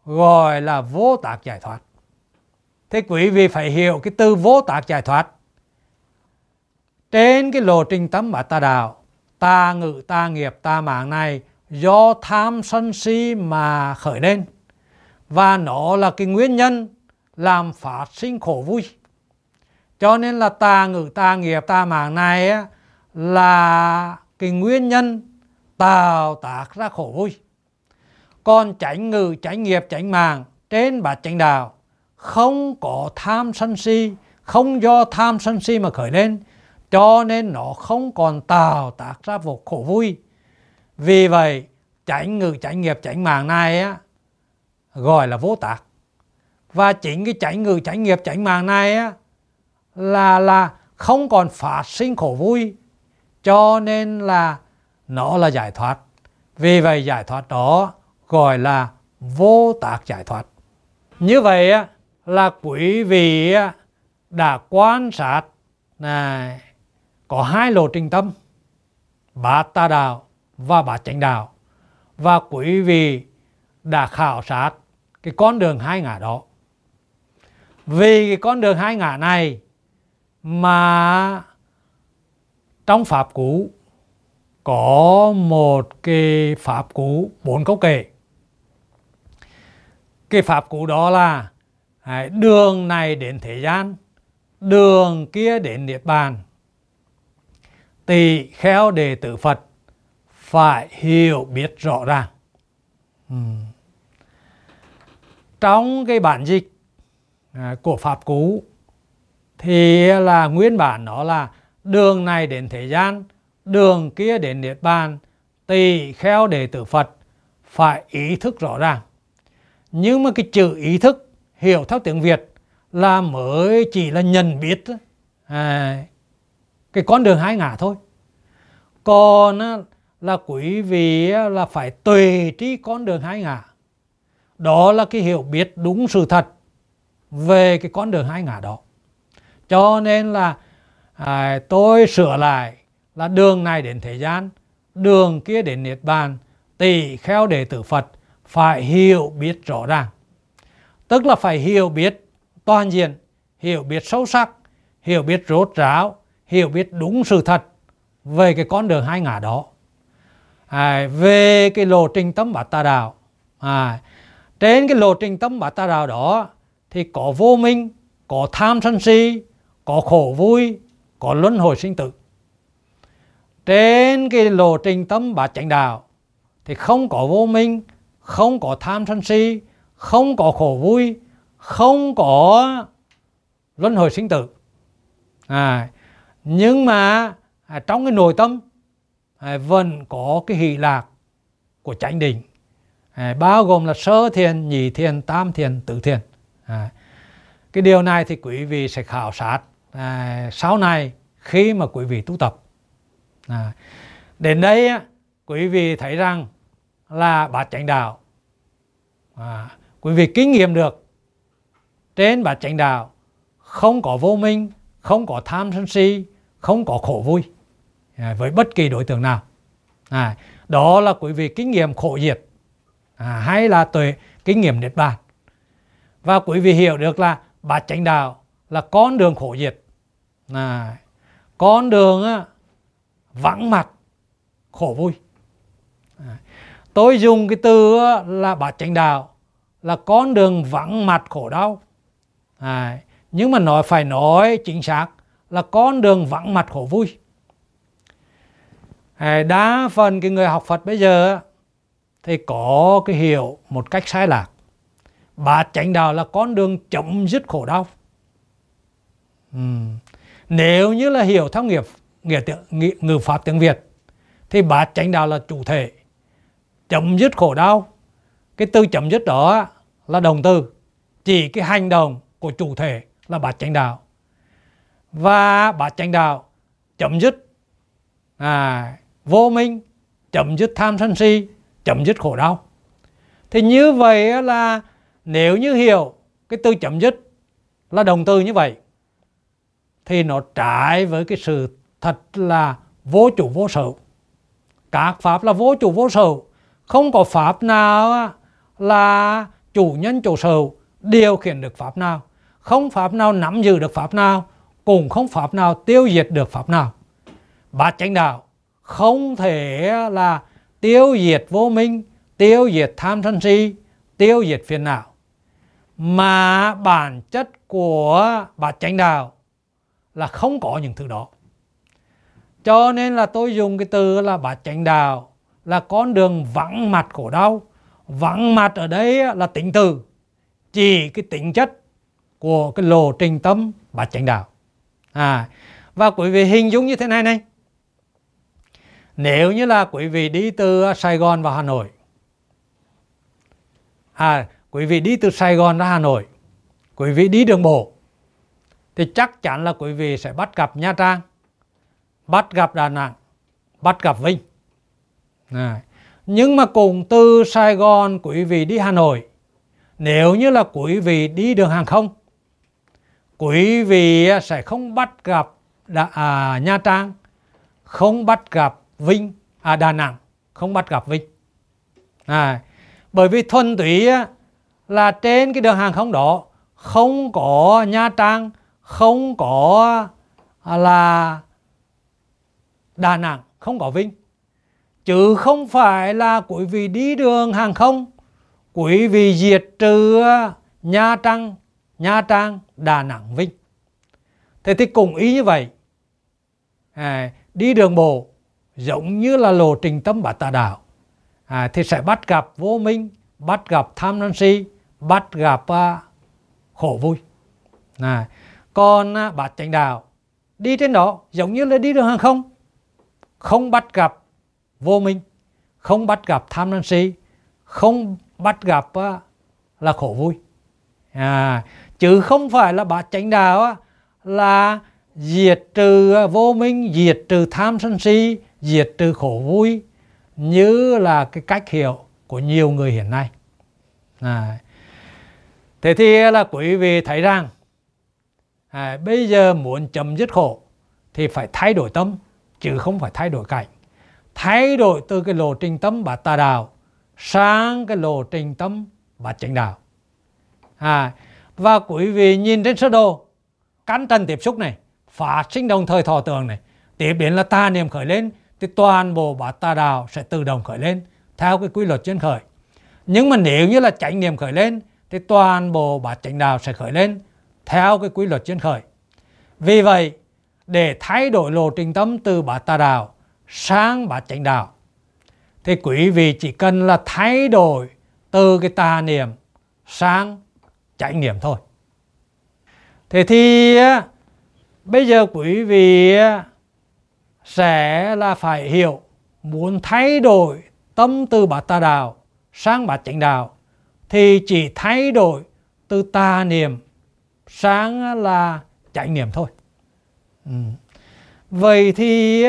gọi là vô tác giải thoát. Thế quý vị phải hiểu cái từ vô tác giải thoát. Trên cái lộ trình tâm bát ta đạo, ta ngự ta nghiệp ta mạng này do tham sân si mà khởi lên. Và nó là cái nguyên nhân làm phát sinh khổ vui. Cho nên là ta ngự ta nghiệp ta mạng này là cái nguyên nhân tạo tác ra khổ vui. Còn tránh ngự, tránh nghiệp, tránh mạng trên bát chánh đạo không có tham sân si, không do tham sân si mà khởi lên, cho nên nó không còn tạo tác ra vô khổ vui. Vì vậy, tránh ngự, tránh nghiệp, tránh mạng này á, gọi là vô tác. Và chính cái tránh ngự, tránh nghiệp, tránh mạng này á, là là không còn phát sinh khổ vui, cho nên là nó là giải thoát. Vì vậy giải thoát đó gọi là vô tác giải thoát. Như vậy á, là quý vị đã quan sát này, có hai lộ trình tâm. Bát tà đạo và bát chánh đạo. Và quý vị đã khảo sát cái con đường hai ngã đó. Vì cái con đường hai ngã này mà trong pháp cũ có một cái pháp cũ bốn câu kệ cái pháp cũ đó là đường này đến thế gian, đường kia đến niết bàn tỳ khéo đệ tử Phật phải hiểu biết rõ ràng. Uhm. Trong cái bản dịch à, của Pháp Cú thì là nguyên bản nó là đường này đến thế gian, đường kia đến Niết Bàn, tỳ khéo đệ tử Phật phải ý thức rõ ràng. Nhưng mà cái chữ ý thức hiểu theo tiếng Việt là mới chỉ là nhận biết à, cái con đường hai ngả thôi. Còn là quý vị là phải tùy trí con đường hai ngả đó là cái hiểu biết đúng sự thật về cái con đường hai ngả đó. Cho nên là à, tôi sửa lại là đường này đến thế gian đường kia đến niết bàn tỳ kheo đệ tử phật phải hiểu biết rõ ràng. Tức là phải hiểu biết toàn diện hiểu biết sâu sắc hiểu biết rốt ráo hiểu biết đúng sự thật về cái con đường hai ngã đó. À, về cái lộ trình tâm bát tà đạo à, trên cái lộ trình tâm bát tà đạo đó thì có vô minh có tham sân si có khổ vui có luân hồi sinh tử. Trên cái lộ trình tâm bát chánh đạo thì không có vô minh không có tham sân si không có khổ vui không có luân hồi sinh tử. À, nhưng mà à, trong cái nội tâm à, vẫn có cái hỷ lạc của chánh định. À, bao gồm là sơ thiền nhị thiền tam thiền tứ thiền. À, cái điều này thì quý vị sẽ khảo sát à, sau này khi mà quý vị tu tập. À, đến đây quý vị thấy rằng là bát chánh đạo à, quý vị kinh nghiệm được trên bát chánh đạo không có vô minh không có tham sân si không có khổ vui à, với bất kỳ đối tượng nào. À, đó là quý vị kinh nghiệm khổ diệt à, hay là tuệ kinh nghiệm niết bàn. Và quý vị hiểu được là bát chánh đạo là con đường khổ diệt. À, con đường á, vắng mặt khổ vui. À, tôi dùng cái từ á, là bát chánh đạo là con đường vắng mặt khổ đau. À, nhưng mà nói phải nói chính xác là con đường vắng mặt khổ vui. Đa phần cái người học Phật bây giờ thì có cái hiểu một cách sai lạc. Bát chánh đạo là con đường chấm dứt khổ đau. Nếu như là hiểu theo nghiệp nghĩa, tiếng ngữ pháp tiếng Việt thì bát chánh đạo là chủ thể chấm dứt khổ đau. Cái từ chấm dứt đó là đồng từ. Chỉ cái hành động của chủ thể là bát chánh đạo và bát chánh đạo chấm dứt. À, vô minh chấm dứt tham sân si chấm dứt khổ đau. Thì như vậy là nếu như hiểu cái từ chấm dứt là đồng từ như vậy thì nó trái với cái sự thật là vô chủ vô sở các pháp là vô chủ vô sở không có pháp nào là chủ nhân chủ sở điều khiển được pháp nào không pháp nào nắm giữ được pháp nào cũng không pháp nào, tiêu diệt được pháp nào. Bát chánh đạo không thể là tiêu diệt vô minh, tiêu diệt tham sân si, tiêu diệt phiền não. Mà bản chất của bát chánh đạo là không có những thứ đó. Cho nên là tôi dùng cái từ là bát chánh đạo là con đường vắng mặt khổ đau. Vắng mặt ở đây là tính từ, chỉ cái tính chất của cái lộ trình tâm bát chánh đạo à và quý vị hình dung như thế này này nếu như là quý vị đi từ Sài Gòn vào Hà Nội à quý vị đi từ Sài Gòn ra Hà Nội, quý vị đi đường bộ, thì chắc chắn là quý vị sẽ bắt gặp Nha Trang, bắt gặp Đà Nẵng, bắt gặp Vinh à. nhưng mà cùng từ Sài Gòn quý vị đi Hà Nội, nếu như là quý vị đi đường hàng không quý vị sẽ không bắt gặp Đà, à, Nha Trang không bắt gặp Vinh à Đà Nẵng không bắt gặp Vinh. À, bởi vì thuần túy là trên cái đường hàng không đó không có Nha Trang không có à, là Đà Nẵng không có Vinh. Chứ không phải là quý vị đi đường hàng không quý vị diệt trừ Nha Trang Nha Trang Đà Nẵng Vinh. Thế thì cùng ý như vậy à, đi đường bộ giống như là lộ trình tâm bát tà đạo. À, thì sẽ bắt gặp vô minh bắt gặp tham sân si bắt gặp à, khổ vui. À, còn à, bát chánh đạo đi trên đó giống như là đi đường hàng không. Không bắt gặp vô minh không bắt gặp tham sân si không bắt gặp à, là khổ vui. À, chứ không phải là bát chánh đạo là diệt trừ vô minh diệt trừ tham sân si diệt trừ khổ vui như là cái cách hiểu của nhiều người hiện nay. À, thế thì là quý vị thấy rằng à, bây giờ muốn chấm dứt khổ thì phải thay đổi tâm chứ không phải thay đổi cảnh. Thay đổi từ cái lộ trình tâm bát tà đạo sang cái lộ trình tâm bát chánh đạo. À, và quý vị nhìn trên sơ đồ cán trần tiếp xúc này phát sinh đồng thời thọ tường này. Tiếp đến là tà niệm khởi lên, thì toàn bộ bát tà đạo sẽ tự động khởi lên, theo cái quy luật chân khởi. Nhưng mà nếu như là chánh niệm khởi lên, thì toàn bộ bát chánh đạo sẽ khởi lên, theo cái quy luật chân khởi. Vì vậy, để thay đổi lộ trình tâm từ bát tà đạo sang bát chánh đạo, thì quý vị chỉ cần là thay đổi từ cái tà niệm sang trải niệm thôi. Thế thì bây giờ quý vị sẽ là phải hiểu, muốn thay đổi tâm từ bát tà đạo sang bát chánh đạo, thì chỉ thay đổi từ tà niệm sang là chánh niệm thôi. Ừ. vậy thì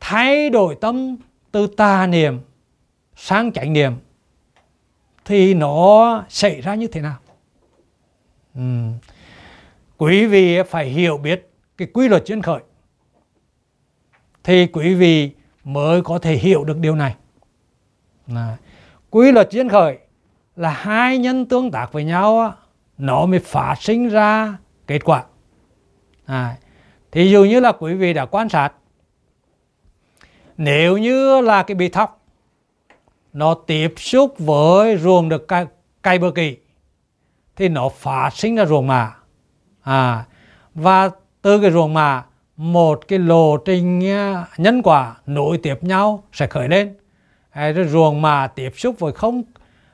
thay đổi tâm từ tà niệm sang chánh niệm thì nó xảy ra như thế nào? Ừ. quý vị phải hiểu biết cái quy luật chiến khởi thì quý vị mới có thể hiểu được điều này Là quy luật chiến khởi là hai nhân tương tác với nhau nó mới phát sinh ra kết quả à, thì dụ như là quý vị đã quan sát nếu như là cái bị thóc nó tiếp xúc với ruộng được cây, cây bơ kỳ thì nó phát sinh ra ruộng mạ. À, và từ cái ruộng mạ một cái lộ trình à, nhân quả nối tiếp nhau sẽ khởi lên. À, rồi ruộng mạ tiếp xúc với không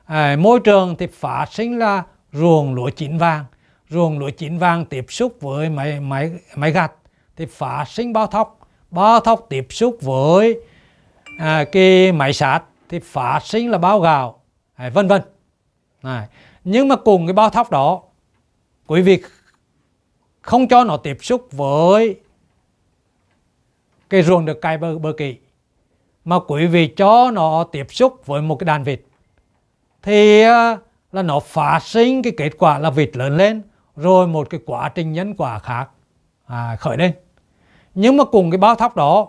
à, môi trường thì phát sinh là ruộng lúa chín vàng. Ruộng lúa chín vàng tiếp xúc với máy máy máy gặt thì phát sinh bao thóc. Bao thóc tiếp xúc với à, cái máy sát thì phát sinh là bao gạo. À, vân vân. Này nhưng mà cùng cái bao thóc đó quý vị không cho nó tiếp xúc với cái ruộng được cài bờ, bờ kỳ mà quý vị cho nó tiếp xúc với một cái đàn vịt thì à, là nó phát sinh cái kết quả là vịt lớn lên rồi một cái quá trình nhân quả khác à, khởi lên. Nhưng mà cùng cái bao thóc đó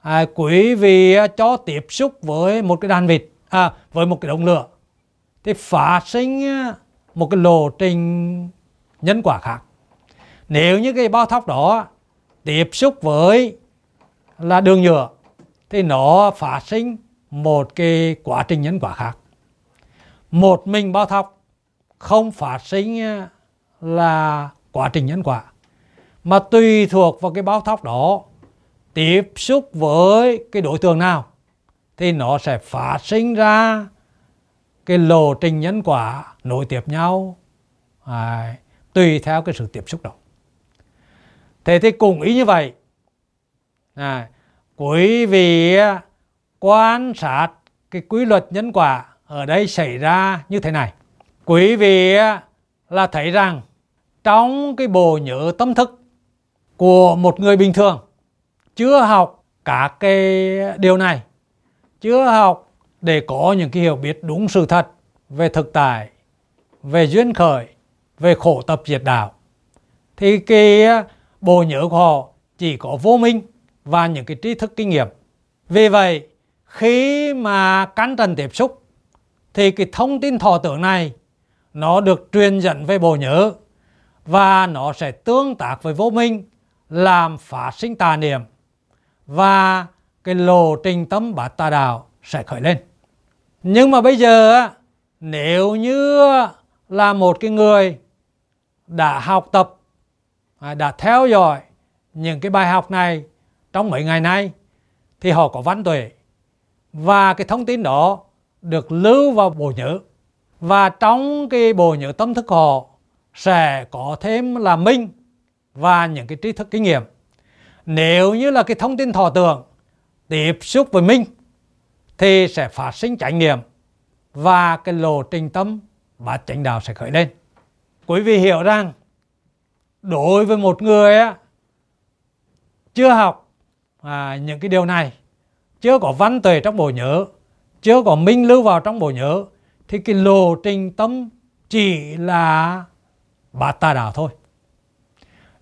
à, quý vị à, cho tiếp xúc với một cái đàn vịt à, với một cái đống lửa thì phát sinh một cái lộ trình nhân quả khác. Nếu như cái bao thóc đó tiếp xúc với là đường nhựa, thì nó phát sinh một cái quá trình nhân quả khác. Một mình bao thóc không phát sinh là quá trình nhân quả. Mà tùy thuộc vào cái bao thóc đó tiếp xúc với cái đối tượng nào, thì nó sẽ phát sinh ra cái lộ trình nhân quả nối tiếp nhau à, tùy theo cái sự tiếp xúc đó. Thế thì cùng ý như vậy. À, quý vị à, quan sát cái quy luật nhân quả ở đây xảy ra như thế này. Quý vị à, là thấy rằng trong cái bộ nhớ tâm thức của một người bình thường chưa học cả cái điều này chưa học để có những cái hiểu biết đúng sự thật về thực tại, về duyên khởi, về khổ tập diệt đạo thì cái à, bộ nhớ của họ chỉ có vô minh và những cái tri thức kinh nghiệm vì vậy, khi mà cắn trần tiếp xúc, thì cái thông tin thọ tưởng này, nó được truyền dẫn về bộ nhớ và nó sẽ tương tác với vô minh, làm phát sinh tà niệm và cái lộ trình tâm bát tà đạo sẽ khởi lên. Nhưng mà bây giờ nếu như là một cái người đã học tập, à, đã theo dõi những cái bài học này trong mấy ngày nay thì họ có văn tuệ. Và cái thông tin đó được lưu vào bộ nhớ. Và trong cái bộ nhớ tâm thức họ sẽ có thêm là minh và những cái trí thức kinh nghiệm. Nếu như là cái thông tin thọ tưởng tiếp xúc với minh thì sẽ phát sinh chánh niệm và cái lộ trình tâm và chánh đạo sẽ khởi lên. Quý vị hiểu rằng đối với một người á, chưa học à, những cái điều này, chưa có văn tuệ trong bộ nhớ, chưa có minh lưu vào trong bộ nhớ thì cái lộ trình tâm chỉ là bát tà đạo thôi.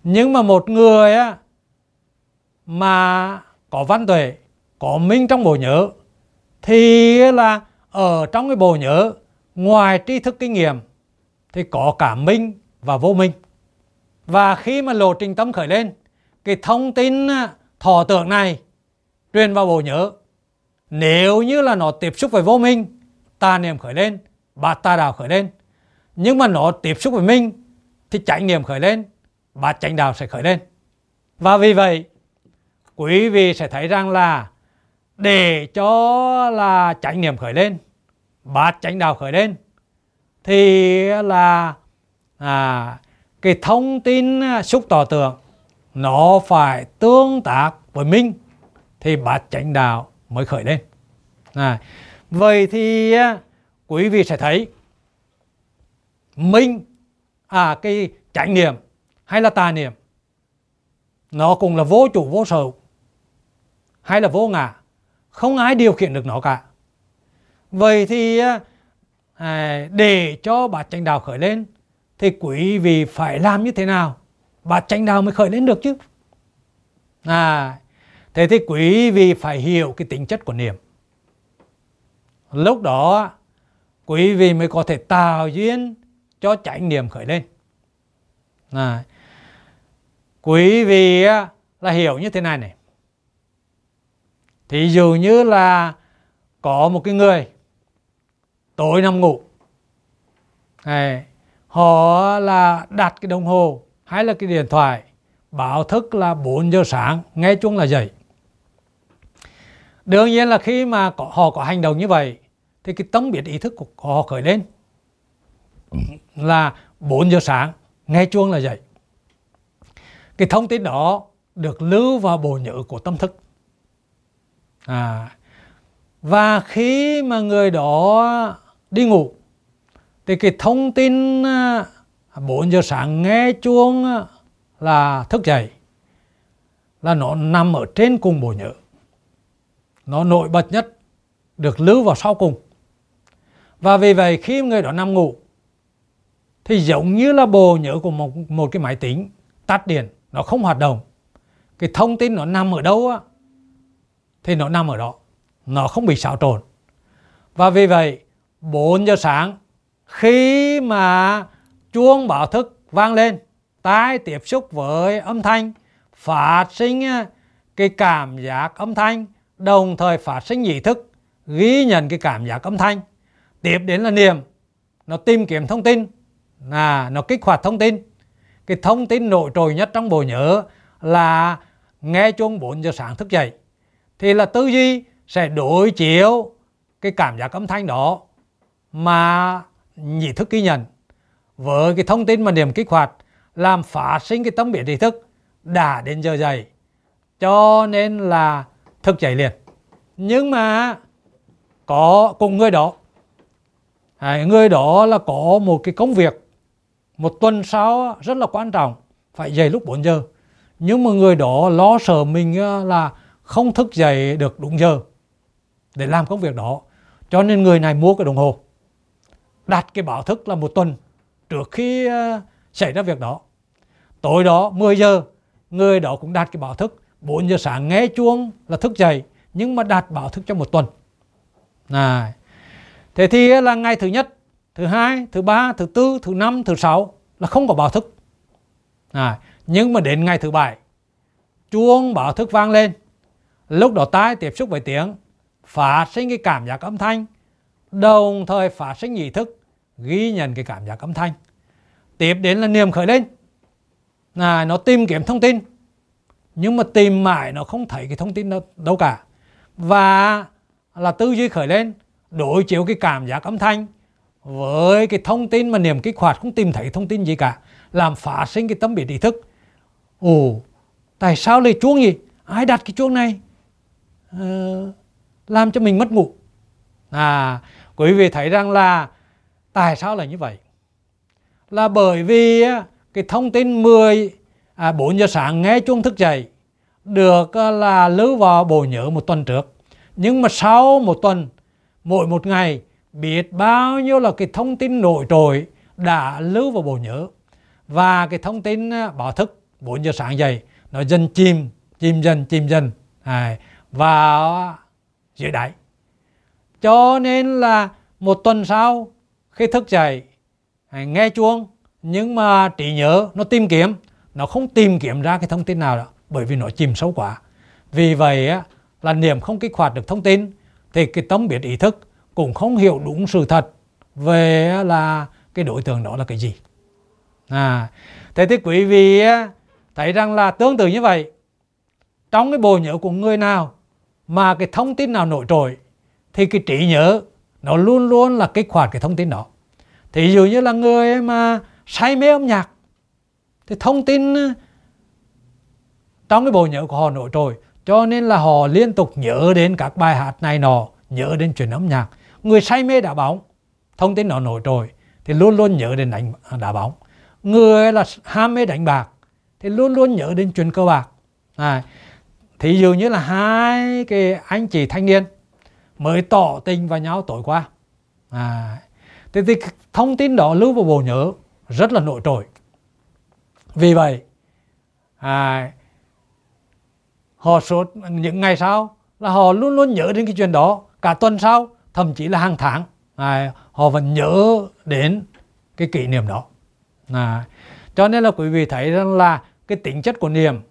Nhưng mà một người á, mà có văn tuệ, có minh trong bộ nhớ thì là ở trong cái bộ nhớ ngoài tri thức kinh nghiệm thì có cả minh và vô minh. Và khi mà lộ trình tâm khởi lên, cái thông tin à, thọ tưởng này truyền vào bộ nhớ nếu như là nó tiếp xúc với vô minh tà niệm khởi lên bát tà đạo khởi lên nhưng mà nó tiếp xúc với minh thì chánh niệm khởi lên bát chánh đạo sẽ khởi lên và vì vậy quý vị sẽ thấy rằng là để cho là chánh niệm khởi lên bát chánh đạo khởi lên thì là à, cái thông tin à, xúc tỏ tưởng nó phải tương tác với minh thì bát chánh đạo mới khởi lên. À, vậy thì à, quý vị sẽ thấy minh à cái chánh niệm hay là tà niệm nó cũng là vô chủ vô sở hay là vô ngã không ai điều khiển được nó cả. Vậy thì à, à để cho bát chánh đạo khởi lên thì quý vị phải làm như thế nào? Bát chánh đạo mới khởi lên được chứ? À thế thì quý vị phải hiểu cái tính chất của niệm. Lúc đó quý vị mới có thể tạo duyên cho chánh niệm khởi lên. À, quý vị à, là hiểu như thế này này thì dụ như là có một cái người tối nằm ngủ. Này, họ là đặt cái đồng hồ hay là cái điện thoại báo thức là 4 giờ sáng nghe chuông là dậy. Đương nhiên là khi mà có, họ có hành động như vậy thì cái tấm biệt ý thức của họ khởi lên. Là 4 giờ sáng nghe chuông là dậy. Cái thông tin đó được lưu vào bộ nhớ của tâm thức à, và khi mà người đó đi ngủ thì cái thông tin à, 4 giờ sáng nghe chuông à, là thức dậy là nó nằm ở trên cùng bộ nhớ. Nó nổi bật nhất được lưu vào sau cùng. Và vì vậy khi người đó nằm ngủ thì giống như là bộ nhớ của một, một cái máy tính tắt điện nó không hoạt động. Cái thông tin nó nằm ở đâu á? Thì nó nằm ở đó. Nó không bị xáo trộn. Và vì vậy 4 giờ sáng, khi mà chuông báo thức vang lên, tai tiếp xúc với âm thanh, phát sinh à, cái cảm giác âm thanh, đồng thời phát sinh ý thức, ghi nhận cái cảm giác âm thanh. Tiếp đến là niềm nó tìm kiếm thông tin. Là nó kích hoạt thông tin. Cái thông tin nổi trội nhất trong bộ nhớ là nghe chuông 4 giờ sáng thức dậy thì là tư duy sẽ đối chiếu cái cảm giác âm thanh đó mà nhị thức ghi nhận. Với cái thông tin mà niềm kích hoạt làm phát sinh cái tâm biển ý thức đã đến giờ dậy. Cho nên là thức dậy liền. Nhưng mà có cùng người đó. À, người đó là có một cái công việc một tuần sau rất là quan trọng phải dậy lúc 4 giờ. Nhưng mà người đó lo sợ mình ờ, là không thức dậy được đúng giờ để làm công việc đó. Cho nên người này mua cái đồng hồ, đặt cái báo thức là một tuần trước khi ờ, xảy ra việc đó. Tối đó 10 giờ, người đó cũng đặt cái báo thức. 4 giờ sáng nghe chuông là thức dậy, nhưng mà đặt báo thức cho một tuần. Này, thế thì là ngày thứ nhất, thứ hai, thứ ba, thứ tư, thứ năm, thứ sáu là không có báo thức. Này, nhưng mà đến ngày thứ bảy, chuông báo thức vang lên lúc đó tai tiếp xúc với tiếng phát sinh cái cảm giác âm thanh đồng thời phát sinh ý thức ghi nhận cái cảm giác âm thanh. Tiếp đến là niềm khởi lên. Là nó tìm kiếm thông tin nhưng mà tìm mãi nó không thấy cái thông tin đâu, đâu cả. Và là tư duy khởi lên đối chiếu cái cảm giác âm thanh với cái thông tin mà niềm kích hoạt không tìm thấy thông tin gì cả làm phát sinh cái tâm biệt ý thức. Ồ tại sao lại chuông gì ai đặt cái chuông này? Ờ, làm cho mình mất ngủ. À quý vị thấy rằng là tại sao là như vậy? Là bởi vì cái thông tin 10 à, 4 giờ sáng nghe chuông thức dậy được à, là lưu vào bộ nhớ một tuần trước. Nhưng mà sau một tuần mỗi một ngày biết bao nhiêu là cái thông tin nổi trội đã lưu vào bộ nhớ. Và cái thông tin à, báo thức 4 giờ sáng dậy nó dần chìm chìm dần chìm dần. À, vào dưới đáy. Cho nên là một tuần sau khi thức dậy nghe chuông nhưng mà trí nhớ nó tìm kiếm. Nó không tìm kiếm ra cái thông tin nào đó bởi vì nó chìm sâu quá. Vì vậy á, là niệm không kích hoạt được thông tin thì cái tâm biết ý thức cũng không hiểu đúng sự thật về là cái đối tượng đó là cái gì. À thế thì quý vị thấy rằng là tương tự như vậy. Trong cái bộ nhớ của người nào mà cái thông tin nào nổi trội thì cái trí nhớ nó luôn luôn là kích hoạt cái thông tin đó. Thì dụ như là người mà say mê âm nhạc thì thông tin ờ, trong cái bộ nhớ của họ nổi trội. Cho nên là họ liên tục nhớ đến các bài hát này nọ nhớ đến chuyện âm nhạc. Người say mê đá bóng thông tin nó nổi trội thì luôn luôn nhớ đến đánh à, đá bóng. Người là ham mê đánh bạc thì luôn luôn nhớ đến chuyện cơ bạc. À, thí dụ như là hai cái anh chị thanh niên mới tỏ tình vào nhau tối qua. À, thì, thì thông tin đó lưu vào bộ nhớ rất là nổi trội. Vì vậy à, họ số những ngày sau là họ luôn luôn nhớ đến cái chuyện đó. Cả tuần sau thậm chí là hàng tháng à, họ vẫn nhớ đến cái kỷ niệm đó. À, cho nên là quý vị thấy rằng là cái tính chất của niệm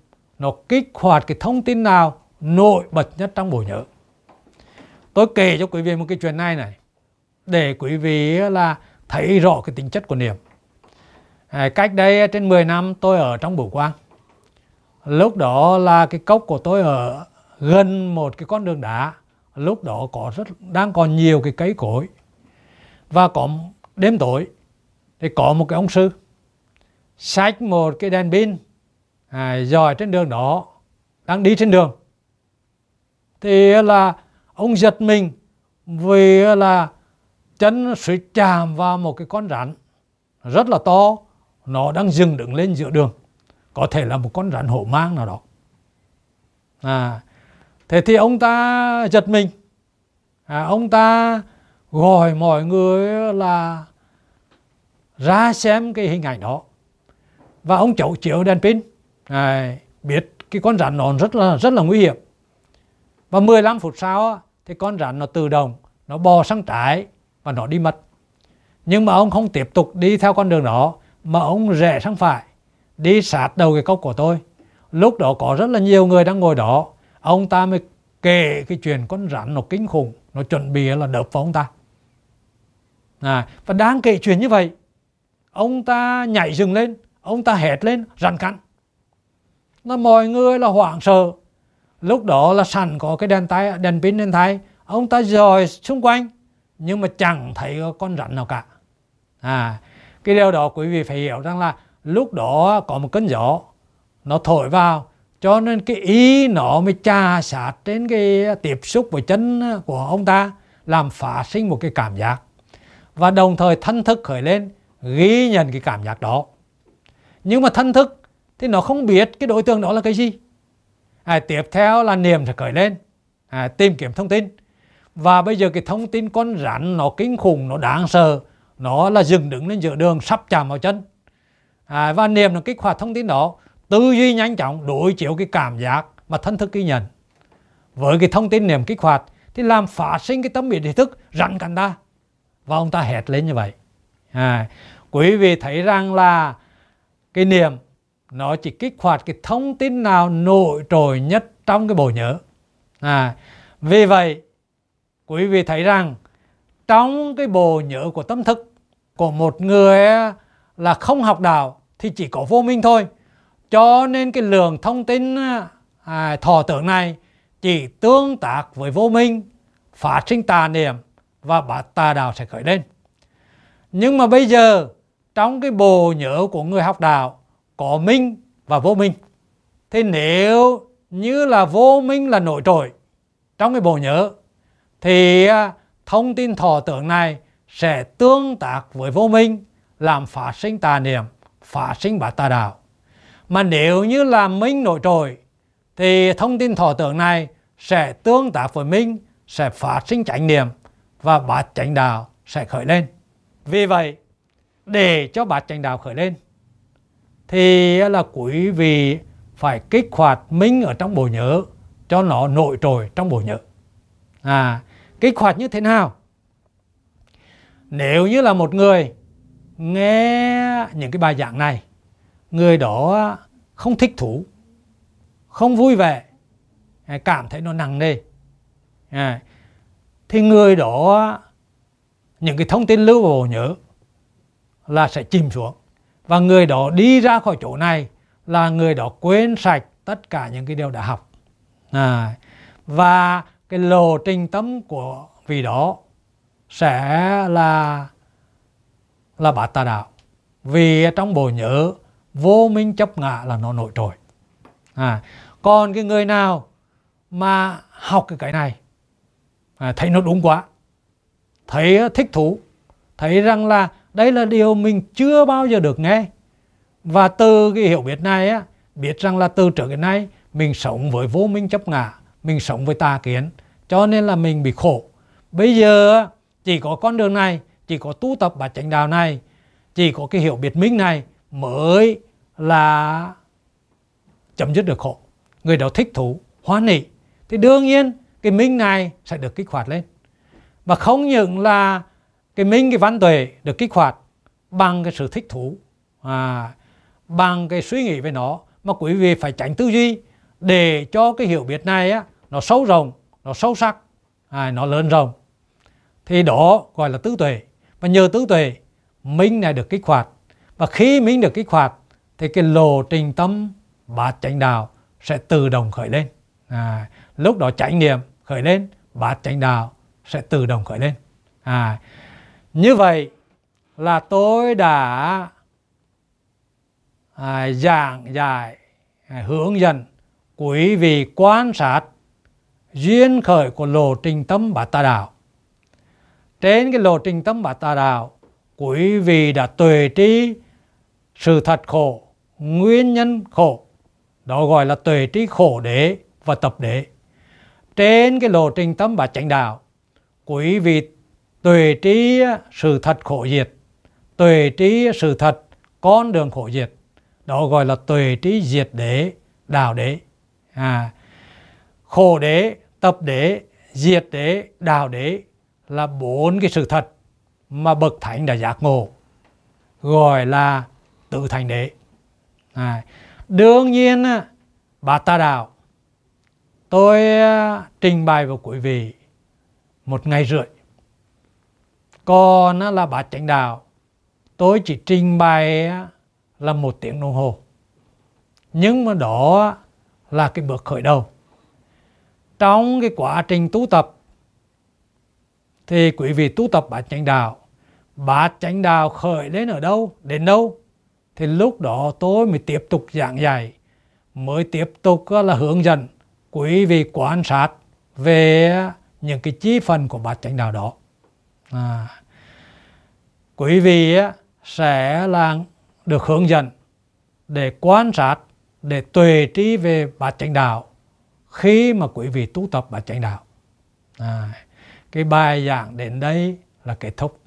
nó kích hoạt cái thông tin nào nổi bật nhất trong bộ nhớ. Tôi kể cho quý vị một cái chuyện này này để quý vị là thấy rõ cái tính chất của niệm. À, cách đây trên 10 năm tôi ở trong bửu quang. Lúc đó là cái cốc của tôi ở gần một cái con đường đá. Lúc đó có rất đang còn nhiều cái cây cối. Và có đêm tối thì có một cái ông sư sách một cái đèn pin à, dòi trên đường đó đang đi trên đường. Thì à, là ông giật mình vì à, là chân suýt chạm vào một cái con rắn rất là to. Nó đang dừng đứng lên giữa đường. Có thể là một con rắn hổ mang nào đó. À thế thì ông ta giật mình. À, ông ta gọi mọi người à, là ra xem cái hình ảnh đó. Và ông chậu chiếu đèn pin à, biết cái con rắn nó rất là rất là nguy hiểm. Và 15 phút sau thì con rắn nó tự động nó bò sang trái và nó đi mất. Nhưng mà ông không tiếp tục đi theo con đường đó mà ông rẽ sang phải đi sát đầu cái cốc của tôi. Lúc đó có rất là nhiều người đang ngồi đó. Ông ta mới kể cái chuyện con rắn nó kinh khủng nó chuẩn bị là đập vào ông ta. À, và đang kể chuyện như vậy ông ta nhảy dừng lên ông ta hét lên rắn cắn là mọi người là hoảng sợ. Lúc đó là sẵn có cái đèn tay, đèn pin lên tay ông ta dòi xung quanh, nhưng mà chẳng thấy con rắn nào cả. À cái điều đó quý vị phải hiểu rằng là lúc đó có một cơn gió, nó thổi vào, cho nên cái ý nó mới trà sát trên cái tiếp xúc với chân của ông ta, làm phát sinh một cái cảm giác. Và đồng thời thân thức khởi lên, ghi nhận cái cảm giác đó. Nhưng mà thân thức thì nó không biết cái đối tượng đó là cái gì. À, tiếp theo là niềm sẽ khởi lên. À, tìm kiếm thông tin. Và bây giờ cái thông tin con rắn nó kinh khủng nó đáng sợ. Nó là dừng đứng lên giữa đường sắp chạm vào chân. À, và niềm nó kích hoạt thông tin đó tư duy nhanh chóng đối chiếu cái cảm giác mà thân thức ghi nhận. Với cái thông tin niềm kích hoạt thì làm phát sinh cái tâm biệt ý thức rắn cắn ta và ông ta hét lên như vậy. À, quý vị thấy rằng là cái niềm nó chỉ kích hoạt cái thông tin nào nổi trội nhất trong cái bộ nhớ. À, vì vậy quý vị thấy rằng trong cái bộ nhớ của tâm thức của một người là không học đạo thì chỉ có vô minh thôi. Cho nên cái lượng thông tin à, thọ tưởng này chỉ tương tác với vô minh phát sinh tà niệm và bát tà đạo sẽ khởi lên. Nhưng mà bây giờ trong cái bộ nhớ của người học đạo có minh và vô minh. Thế nếu như là vô minh là nổi trội trong cái bộ nhớ, thì à, thông tin thọ tưởng này sẽ tương tác với vô minh, làm phát sinh tà niệm phát sinh bát tà đạo. Mà nếu như là minh nổi trội, thì thông tin thọ tưởng này sẽ tương tác với minh, sẽ phát sinh chánh niệm và bát chánh đạo sẽ khởi lên. Vì vậy, để cho bát chánh đạo khởi lên thì là quý vị phải kích hoạt minh ở trong bộ nhớ, cho nó nội trồi trong bộ nhớ. À kích hoạt như thế nào? Nếu như là một người nghe những cái bài giảng này, người đó không thích thú, không vui vẻ à, cảm thấy nó nặng nề à, thì người đó, những cái thông tin lưu vào bộ nhớ là sẽ chìm xuống và người đó đi ra khỏi chỗ này là người đó quên sạch tất cả những cái điều đã học. À, và cái lộ trình tâm của vị đó sẽ là là bát tà đạo. Vì trong bộ nhớ vô minh chấp ngã là nó nổi trội. À, còn cái người nào mà học cái cái này à, thấy nó đúng quá thấy thích thú thấy rằng là đây là điều mình chưa bao giờ được nghe. Và từ cái hiểu biết này á, biết rằng là từ trước đến nay, mình sống với vô minh chấp ngã, mình sống với tà kiến, cho nên là mình bị khổ. Bây giờ chỉ có con đường này, chỉ có tu tập và chánh đạo này, chỉ có cái hiểu biết minh này mới là chấm dứt được khổ. Người đó thích thú, hoan hỷ. Thì đương nhiên, cái minh này sẽ được kích hoạt lên. Và không những là cái minh cái văn tuệ được kích hoạt bằng cái sự thích thú à, bằng cái suy nghĩ về nó. Mà quý vị phải tránh tư duy để cho cái hiểu biết này á, nó sâu rộng nó sâu sắc à, nó lớn rộng. Thì đó gọi là tứ tuệ. Và nhờ tứ tuệ minh này được kích hoạt. Và khi minh được kích hoạt thì cái lộ trình tâm bát chánh đạo sẽ tự động khởi lên. À, lúc đó chánh niệm khởi lên bát chánh đạo sẽ tự động khởi lên. À, như vậy là tôi đã à, giảng giải à, hướng dẫn quý vị quan sát duyên khởi của lộ trình tâm bát tà đạo. Trên cái lộ trình tâm bát tà đạo quý vị đã tuệ trí sự thật khổ nguyên nhân khổ đó gọi là tuệ trí khổ đế và tập đế. Trên cái lộ trình tâm bát chánh đạo quý vị tuệ trí sự thật khổ diệt tuệ trí sự thật con đường khổ diệt. Đó gọi là tuệ trí diệt đế đạo đế. À, khổ đế tập đế diệt đế đạo đế là bốn cái sự thật mà bậc thánh đã giác ngộ gọi là tự thành đế. À, đương nhiên bà ta đạo tôi à, trình bày với quý vị một ngày rưỡi còn là bà chánh đạo. Tôi chỉ trình bày là một tiếng đồng hồ. Nhưng mà đó là cái bước khởi đầu. Trong cái quá trình tu tập, thì quý vị tu tập bát chánh đạo. Bát chánh đạo khởi đến ở đâu, đến đâu? Thì lúc đó tôi mới tiếp tục giảng dạy, mới tiếp tục là hướng dẫn quý vị quan sát về những cái chi phần của bát chánh đạo đó à, quý vị sẽ là được hướng dẫn để quan sát để tuệ trí về bát chánh đạo khi mà quý vị tu tập bát chánh đạo. À, cái bài giảng đến đây là kết thúc.